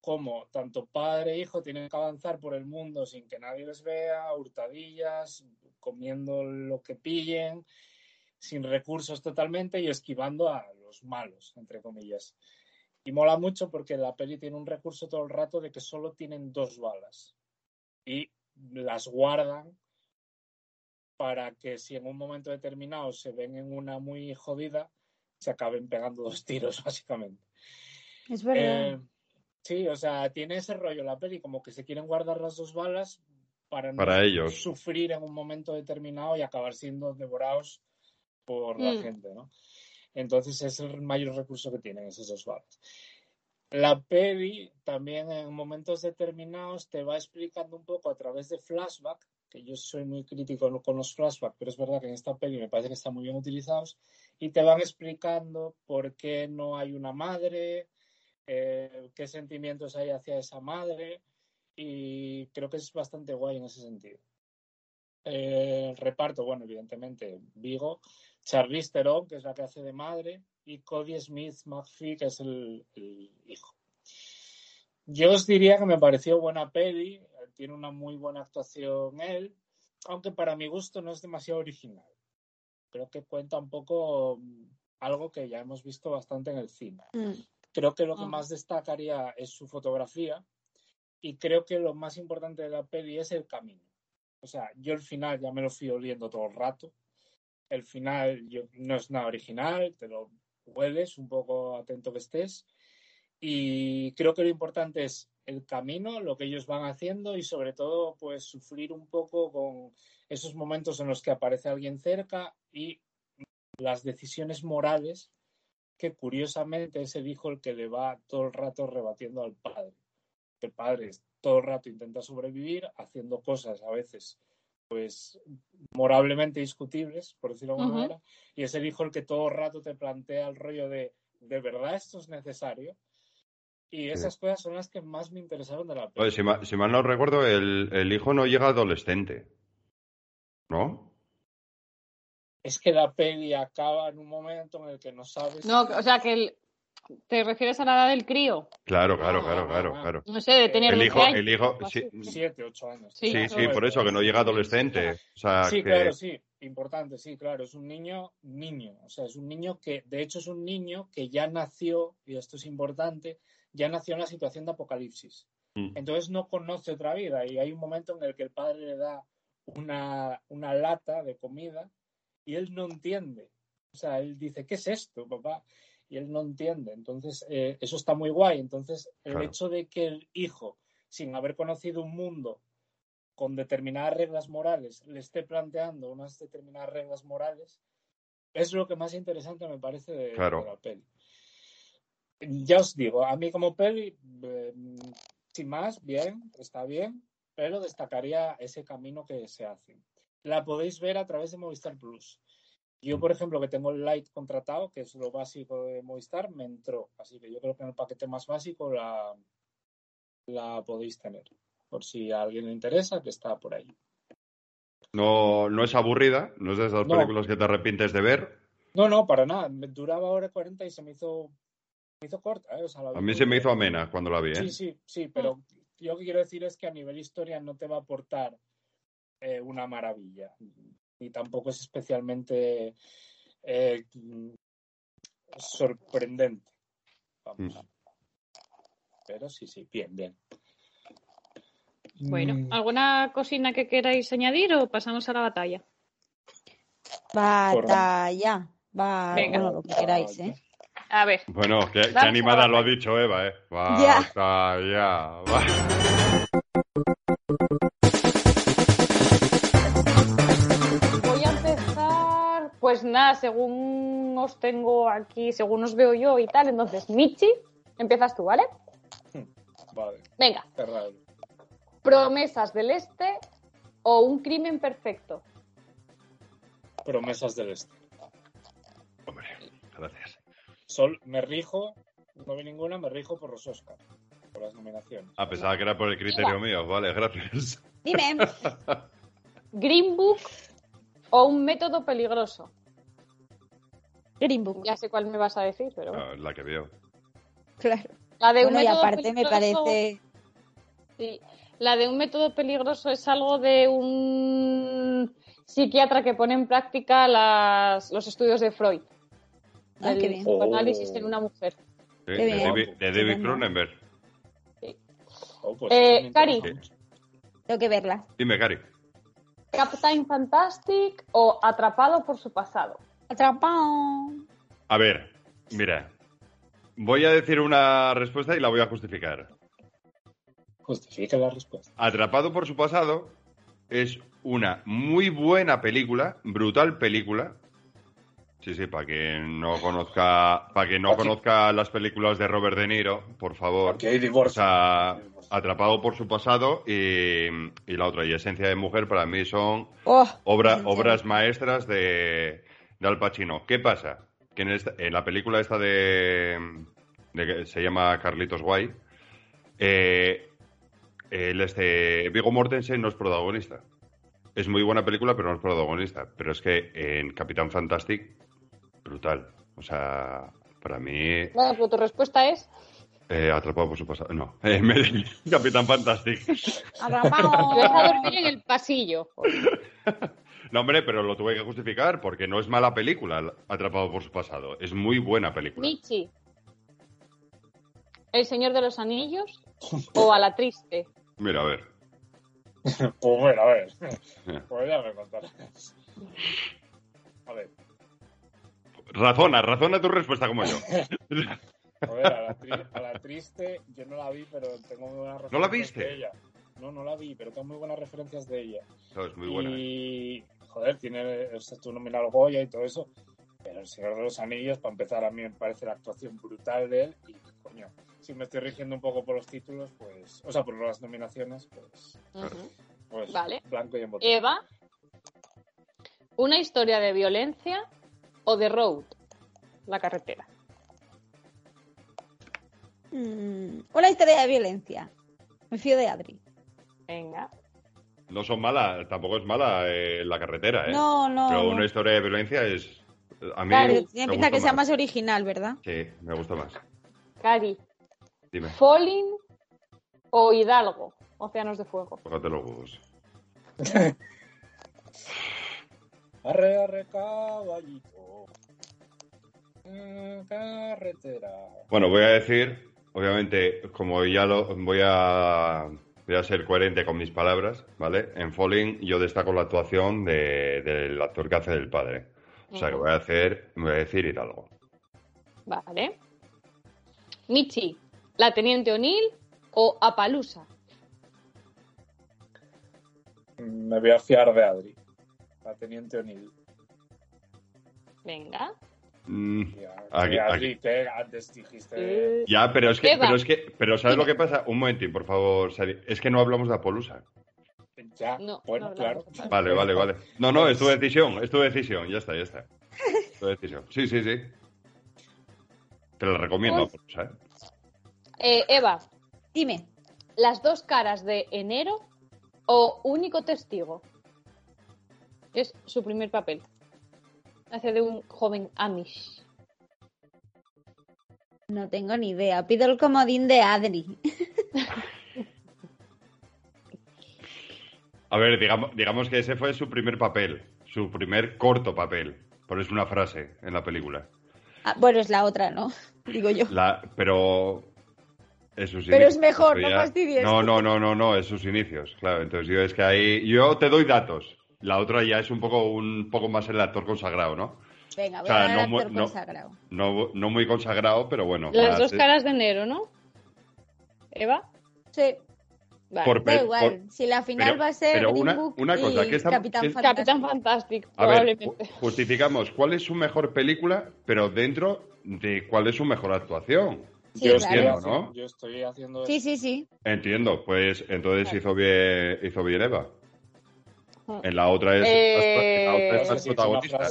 cómo tanto padre e hijo tienen que avanzar por el mundo sin que nadie les vea, hurtadillas, comiendo lo que pillen, sin recursos totalmente y esquivando a los malos, entre comillas. Y mola mucho porque la peli tiene un recurso todo el rato de que solo tienen dos balas y las guardan para que si en un momento determinado se ven en una muy jodida, se acaben pegando dos tiros, básicamente. Es verdad. Eh, sí, o sea, tiene ese rollo la peli, como que se quieren guardar las dos balas para no Para ellos. sufrir en un momento determinado y acabar siendo devorados por la Mm. gente, ¿no? Entonces es el mayor recurso que tienen esas dos balas. La peli también en momentos determinados te va explicando un poco a través de flashback, que yo soy muy crítico con los flashbacks, pero es verdad que en esta peli me parece que están muy bien utilizados, y te van explicando por qué no hay una madre, eh, qué sentimientos hay hacia esa madre, y creo que es bastante guay en ese sentido. Eh, el reparto, bueno, evidentemente, Vigo, Charlize Theron, que es la que hace de madre, y Cody Smith McPhee, que es el, el hijo. Yo os diría que me pareció buena peli, tiene una muy buena actuación él, aunque para mi gusto no es demasiado original. Creo que cuenta un poco mm, algo que ya hemos visto bastante en el cine. Mm. Creo que lo que Ajá. más destacaría es su fotografía y creo que lo más importante de la peli es el camino. O sea, yo el final ya me lo fui oliendo todo el rato. El final yo, no es nada original, te lo hueles un poco atento que estés. Y creo que lo importante es el camino, lo que ellos van haciendo y sobre todo pues sufrir un poco con esos momentos en los que aparece alguien cerca y las decisiones morales que curiosamente es el hijo el que le va todo el rato rebatiendo al padre. El padre todo el rato intenta sobrevivir haciendo cosas a veces pues moralmente discutibles, por decirlo de alguna manera, y es el hijo el que todo el rato te plantea el rollo de ¿de verdad esto es necesario? Y esas cosas son las que más me interesaron de la Oye, película. si, ma- si mal no recuerdo, el, el hijo no llega adolescente. ¿No? Es que la peli acaba en un momento en el que no sabes. No, o sea, que el- te refieres a la edad del crío. Claro, claro, Ah, claro, ah, claro, ah. claro. No sé, de tener El 12 hijo, años. el hijo, sí. Siete, ocho años. Sí, sí, por eso, que no llega adolescente. O sea, Sí, que... claro, sí, importante, sí, claro, es un niño, niño, o sea, es un niño que, de hecho, es un niño que ya nació, y esto es importante, ya nació en la situación de apocalipsis. Mm. Entonces no conoce otra vida y hay un momento en el que el padre le da una, una lata de comida y él no entiende. O sea, él dice, ¿qué es esto, papá? Y él no entiende. Entonces, eh, eso está muy guay. Entonces, el Claro. hecho de que el hijo, sin haber conocido un mundo con determinadas reglas morales, le esté planteando unas determinadas reglas morales, es lo que más interesante me parece de, Claro. de la peli. Ya os digo, a mí como peli, eh, sin más, bien, está bien, pero destacaría ese camino que se hace. La podéis ver a través de Movistar Plus. Yo, por ejemplo, que tengo el Lite contratado, que es lo básico de Movistar, me entró. Así que yo creo que en el paquete más básico la, la podéis tener. Por si a alguien le interesa, que está por ahí. No, no es aburrida, no es de esas No. películas que te arrepientes de ver. No, no, para nada. Duraba hora 40 y se me hizo, me hizo corta. ¿eh? O sea, la vi A mí se me hizo amena cuando la vi, ¿eh? Sí, sí, sí, pero yo lo que quiero decir es que a nivel historia no te va a aportar eh, una maravilla. Y tampoco es especialmente eh, sorprendente. Vamos. Mm. Pero sí, sí, bien, bien. Bueno, Mm, ¿alguna cocina que queráis añadir o pasamos a la batalla? Batalla. Va, Venga. bueno, lo que queráis, ¿eh? A ver, Bueno, qué, animada lo ha dicho Eva, ¿eh? Ya. Basta, ya. va. voy a empezar. Pues nada, según os tengo aquí, según os veo yo y tal, entonces, Michi, empiezas tú, ¿vale? Vale, Venga, cerrado. promesas del este o un crimen perfecto. Promesas del Este. Hombre, gracias. Sol, me rijo, no vi ninguna, me rijo por los Oscars, por las nominaciones. Ah, pensaba que era por el criterio mío. Vale, gracias. Dime. Green Book o un método peligroso. Green Book. Ya sé cuál me vas a decir, pero. Ah, la que veo. Claro. La de un Bueno, y método aparte me peligroso- parece. Sí, la de un método peligroso es algo de un psiquiatra que pone en práctica las- los estudios de Freud. Ah, del qué bien. psicoanálisis Oh. en una mujer. Sí, Qué de. David, de David Estupendo. Cronenberg. Oh, pues, Eh, Cari. Tengo que verla. Dime, Cari. Captain Fantastic o Atrapado por su pasado. Atrapado. A ver, mira. Voy a decir una respuesta y la voy a justificar. Justifica la respuesta. Atrapado por su pasado es una muy buena película, brutal película. Sí, sí, para quien no conozca, para quien no Aquí. conozca las películas de Robert De Niro, por favor. Porque hay O divorcio. sea, Atrapado por su pasado y, y la otra, y Esencia de Mujer, para mí son Oh, obra- obras maestras de, de Al Pacino. ¿Qué pasa? Que en, esta- en la película esta de, de que se llama Carlitos Guay, eh, el este Vigo Mortensen no es protagonista. Es muy buena película, pero no es protagonista. Pero es que en Capitán Fantastic, brutal. O sea, para mí, Bueno, pero tu respuesta es Eh, atrapado por su pasado. No. Eh, Capitán Fantastic. Atrapado. Te vas a dormir en el pasillo. No, hombre, pero lo tuve que justificar porque no es mala película, Atrapado por su pasado. Es muy buena película. Michi. ¿El Señor de los Anillos o a la triste? Mira, a ver. Pues bueno, a ver. Pues ya me contarás. A ver, Razona, razona tu respuesta como yo. ver, a la, tri- a la triste yo no la vi, pero tengo muy buenas referencias ¿No la viste? de ella. No, no la vi, pero tengo muy buenas referencias de ella. No, es muy buena. Y, joder, tiene, o sea, tú nominado al Goya y todo eso. Pero El Señor de los Anillos, para empezar, a mí me parece la actuación brutal de él. Y, coño, si me estoy rigiendo un poco por los títulos, pues. O sea, por las nominaciones, pues. Ujú. pues Vale. Blanco y en botella. Eva. ¿Una historia de violencia o de road? La carretera. Mm, una historia de violencia. Me fío de Adri. Venga. No son malas, tampoco es mala eh, la carretera, ¿eh? No, no. Pero no. una historia de violencia es. A mí. Claro, me tiene pinta que sea más original, ¿verdad? Sí, me gusta más. Cari. Dime, ¿Falling o Hidalgo? Océanos de Fuego. tócate los huevos. Arre, arre, caballito. Mm, Carretera. Bueno, voy a decir, obviamente, como ya lo voy a, voy a ser coherente con mis palabras, ¿vale? En Falling yo destaco la actuación de- del actor que hace del padre. O sea, que voy a hacer, voy a decir Hidalgo. Vale. Michi. ¿La Teniente O'Neill o Apalusa? Mm, Me voy a fiar de Adri. La Teniente O'Neill. Venga. Mm, Ya, Aquí- que Adri, que antes dijiste. Eh, ya, pero es que, pero es que, pero ¿sabes lo que pasa? Un momentín, por favor, Sari. Es que no hablamos de Apolusa. Ya, No, bueno, no claro. Vale, vale, vale. No, no, es tu decisión, es tu decisión, ya está, ya está. Es tu decisión. Sí, sí, sí. Te la recomiendo, Pues- Apolusa, ¿eh? Eh, Eva. Dime. ¿Las dos caras de enero o único testigo? Es su primer papel. Hace de un joven Amish. No tengo ni idea. Pido el comodín de Adri. A ver, digamos, digamos que ese fue su primer papel, su primer corto papel. Por es una frase en la película. Ah, bueno, es la otra, ¿no? Digo yo. La, pero. Es sus Pero inicios, es mejor, no fastidies. No, no, no, no, no, es sus inicios, claro. Entonces yo es que ahí. Yo te doy datos. La otra ya es un poco, un poco más el actor consagrado, ¿no? Venga, voy O sea, a dar no actor no- consagrado. No, no muy consagrado, pero bueno. Las dos caras de enero, ¿no? Eva. Sí, Vale. Por- da igual. si la final pero- va a ser pero Green una- Book una cosa, y ¿qué estamos- Capitán qué- Fantástico. Capitán Fantastic, A ver, probablemente. ju- justificamos cuál es su mejor película, pero dentro de cuál es su mejor actuación. Sí, yo, claro. Entiendo, haciendo, ¿no? yo estoy haciendo Sí, eso. sí, sí. Entiendo, pues entonces hizo bien, hizo bien Eva. En la otra es, Eh, en la otra es una protagonista.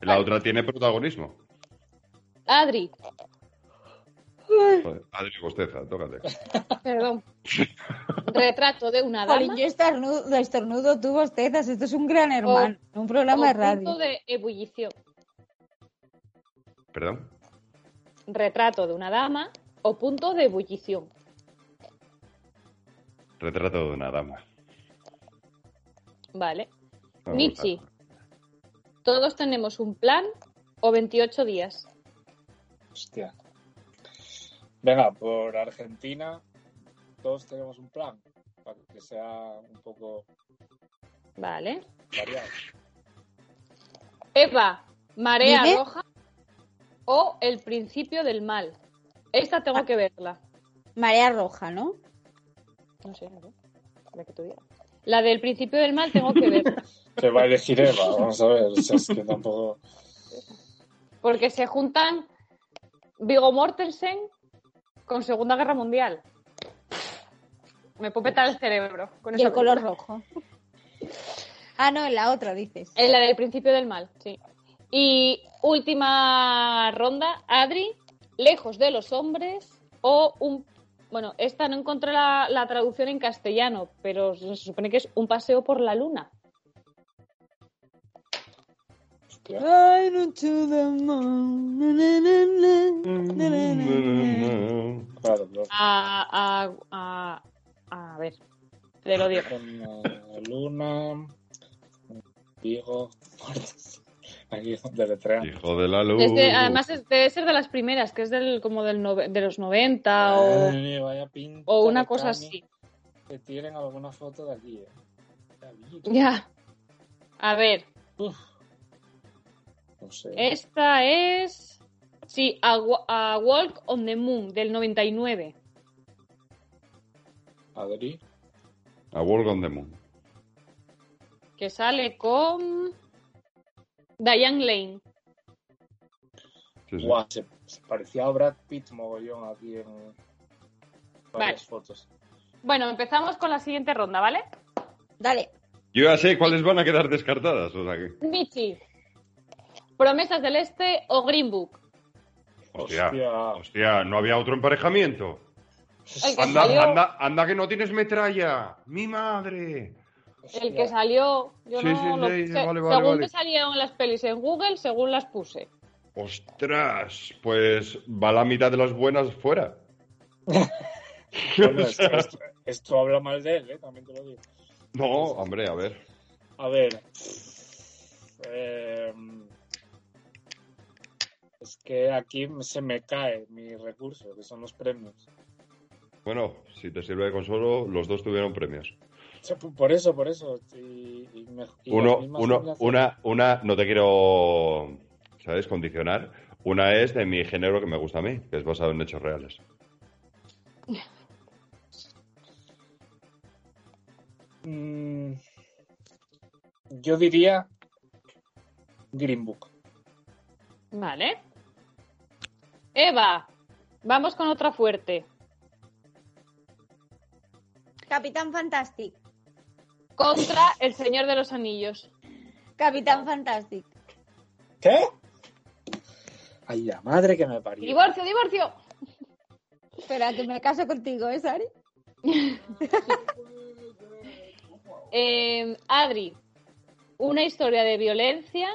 En la otra tiene protagonismo. Adri, Joder, Adri Bosteza, tócate. perdón. Retrato de una Jolín, dama yo estornudo, estornudo tú, bostezas. Esto es un gran hermano, un programa de radio. punto de ebullición. Perdón. Retrato de una dama o punto de ebullición. Retrato de una dama. Vale. Michi, todos tenemos un plan o 28 días. Hostia. Venga, por Argentina, todos tenemos un plan para que sea un poco Vale. variado. Eva, marea Dime. roja o el principio del mal. Esta tengo que verla. Marea roja, ¿no? No sé, ver, la que tú digas. La del principio del mal tengo que verla. Que va a elegir Eva, vamos a ver. o sea, es que tampoco. Porque se juntan Vigo Mortensen con Segunda Guerra Mundial. Me puede petar el cerebro. Con Y esa el color rojo. Ah, no, en la otra dices. En la del principio del mal, sí. Y última ronda, Adri, lejos de los hombres o un... Bueno, esta no encontré la, la traducción en castellano, pero se supone que es un paseo por la luna. A, a, a, a ver, te lo digo. Eh, Luna, aquí. Hijo de la luz. Además, es- debe ser de las primeras, que es del, como del nove- de los 90 o, Ay, vaya pinta o una cosa así. Que tienen alguna foto de aquí, eh. Ya. A ver, Uf. No sé. esta es. Sí, a, a Walk on the Moon del 99. Adri. A World on the Moon. Que sale con. Diane Lane. Sí, sí. Guau, se, se parecía a Brad Pitt mogollón aquí en varias fotos. Bueno, empezamos con la siguiente ronda, ¿vale? Dale. Yo ya sé cuáles van a quedar descartadas. O sea que... Michi. Promesas del Este o Green Book. Hostia, Hostia. hostia, no había otro emparejamiento. Anda, salió, anda, anda que no tienes metralla. Mi madre. El que salió, yo Sí, no sí, lo sí, sé. vale, vale, según vale. que salieron las pelis en Google, según las puse. Ostras, pues va la mitad de las buenas fuera. Bueno, esto, esto- esto habla mal de él, ¿eh? También te lo digo. No, hombre, a ver. A ver. eh, es que aquí se me cae mi recurso, que son los premios. Bueno, si te sirve de consuelo, los dos tuvieron premios. Por eso, por eso. Y, y me- y Uno, uno, una, una, no te quiero, ¿sabes? Condicionar. Una es de mi género que me gusta a mí, que es basado en hechos reales. Mm, yo diría Green Book. Vale. Eva, vamos con otra fuerte. Capitán Fantastic. Contra El Señor de los Anillos. Capitán Fantastic. ¿Qué? Ay, la madre que me parió. Divorcio, divorcio. Espera, que me caso contigo, ¿eh, Sari? Eh, Adri, una historia de violencia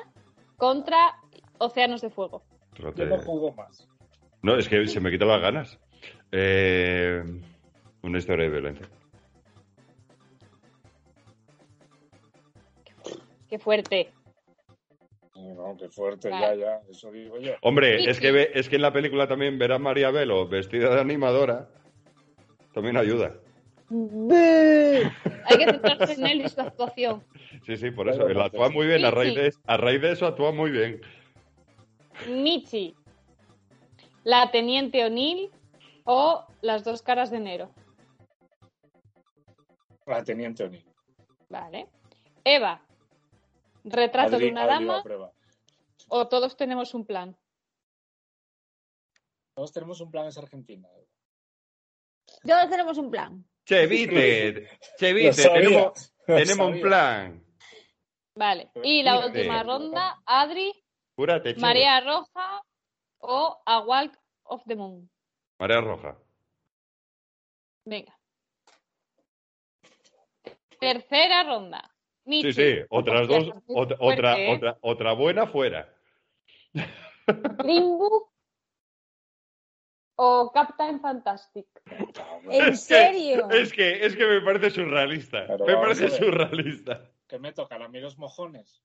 contra Océanos de Fuego. Yo no más. No, es que se me quitan las ganas. Eh, una historia de violencia. Qué fuerte. No, qué fuerte, ya, ya, eso digo yo. Hombre, Sí, es sí. que, ve- es que en la película también ver a María Velo vestida de animadora también ayuda. Hay que centrarse en él y su actuación. Sí, sí, por eso. Él actúa muy bien. A raíz, de, a raíz de eso actúa muy bien. Michi, la Teniente O'Neill o las dos caras de enero. La teniente O'Neill. Vale. Eva, retrato Adri- de una Adri dama o todos tenemos un plan. Todos tenemos un plan, es Argentina. Todos tenemos un plan. Chevite, Chevite, tenemos, tenemos un plan. Vale. Y la última ronda, Adri. María Roja o A Walk of the Moon. Marea Roja. Venga. Tercera ronda. Sí, sí, otras dos, otra, otra, ¿eh? otra, otra buena fuera. Green Book o Captain Fantastic. ¿En Es que- serio? Es que, es que me parece surrealista. Pero me parece surrealista. ¿Qué me tocan? A mí los mojones.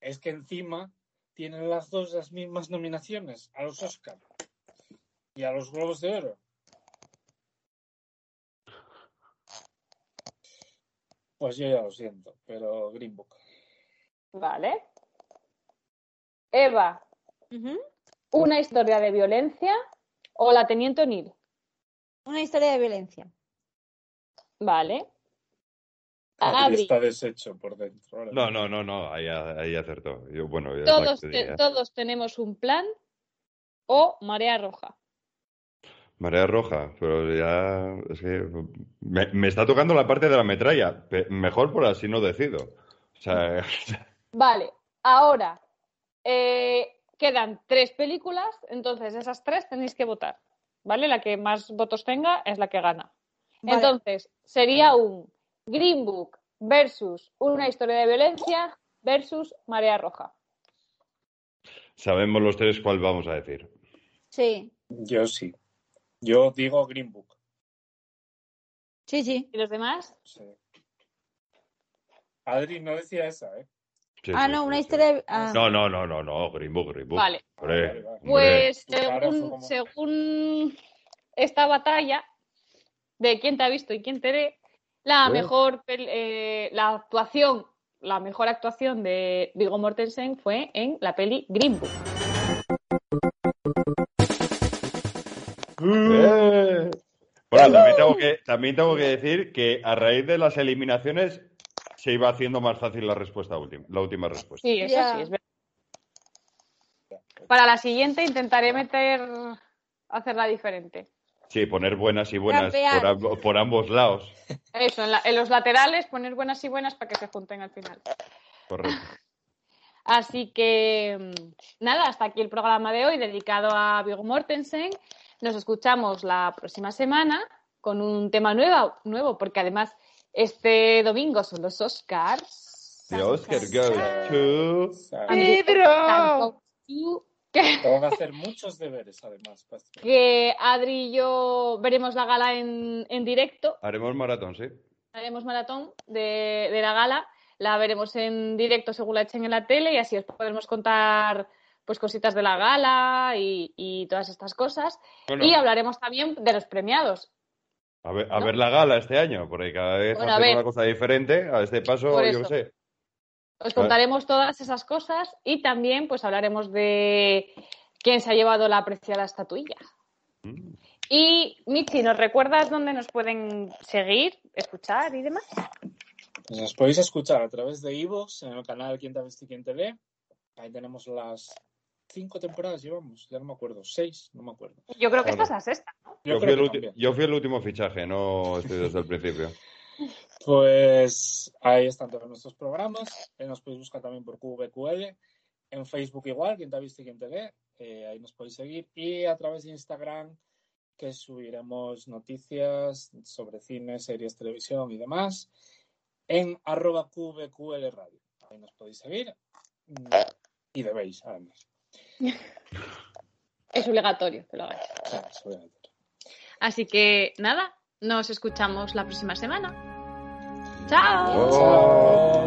Es que encima tienen las dos las mismas nominaciones a los Oscar y a los Globos de Oro. Pues yo ya lo siento, pero Green Book. Vale. Eva, una historia de violencia o la Teniente O'Neill. Una historia de violencia. Vale. Adri Adri, está deshecho por dentro. ahora. No, no, no, no, ahí, ahí acertó. Yo, bueno, todos, te- todos tenemos un plan o Marea Roja. Marea Roja, pero ya es que me, me está tocando la parte de la metralla. Pe- mejor por así no decido. O sea, Vale, ahora eh, quedan tres películas, entonces esas tres tenéis que votar. ¿Vale? La que más votos tenga es la que gana. Vale. Entonces, sería un Green Book versus una historia de violencia versus Marea Roja. Sabemos los tres cuál vamos a decir. Sí, Yo sí. Yo digo Green Book. sí, sí. ¿Y los demás? Sí. Adri no decía esa, ¿eh? Sí, Ah, sí, no, una sí. historia ah. No, no, no, no, no, Green Book, Green Book. Vale. Hombre, Vale, vale. hombre. Pues según, como- según esta batalla de quién te ha visto y quién te ve, la mejor eh, la actuación, la mejor actuación de Viggo Mortensen fue en la peli Green Book. Eh. Bueno, también tengo, que, también tengo que decir que a raíz de las eliminaciones se iba haciendo más fácil la respuesta última, la última respuesta. Sí, eso sí, es verdad. Para la siguiente intentaré meter, hacerla diferente. Sí, poner buenas y buenas Campear. por, amb- por ambos lados. Eso, en, la- en los laterales poner buenas y buenas para que se junten al final. Correcto. Así que mm, nada, hasta aquí el programa de hoy dedicado a Viggo Mortensen. Nos escuchamos la próxima semana con un tema nuevo, nuevo porque además este domingo son los Oscars. The Oscar goes to... ¡Pedro! Tengo que hacer muchos deberes, además. que Adri y yo veremos la gala en, en directo. Haremos maratón, sí. Haremos maratón de, de la gala. La veremos en directo según la echen en la tele y así os podremos contar pues cositas de la gala y, y todas estas cosas. Bueno, Y hablaremos también de los premiados. a ver, a ¿no? ver la gala este año, porque cada vez Bueno, ver. una cosa diferente. A este paso, Por yo qué sé. Os contaremos todas esas cosas y también pues hablaremos de quién se ha llevado la apreciada estatuilla. Mm. Y Michi, ¿nos recuerdas dónde nos pueden seguir, escuchar y demás? Pues nos podéis escuchar a través de Evox, en el canal Quién te y quién te ve. Ahí tenemos las cinco temporadas, llevamos, ya no me acuerdo, seis, no me acuerdo. Yo creo que Bueno. esta es la sexta. Yo, Yo, fui el yo fui último fichaje, no estoy desde el principio. Pues ahí están todos nuestros programas. Eh, nos podéis buscar también por QVQL. En Facebook igual, quien te ha visto y quien te ve. Eh, ahí nos podéis seguir. Y a través de Instagram, que subiremos noticias sobre cine, series, televisión y demás. En arroba QVQL Radio. Ahí nos podéis seguir. Mm, Y debéis, además. Es obligatorio que lo hagáis. Así que nada, nos escuchamos la próxima semana. ¡Chao! Oh.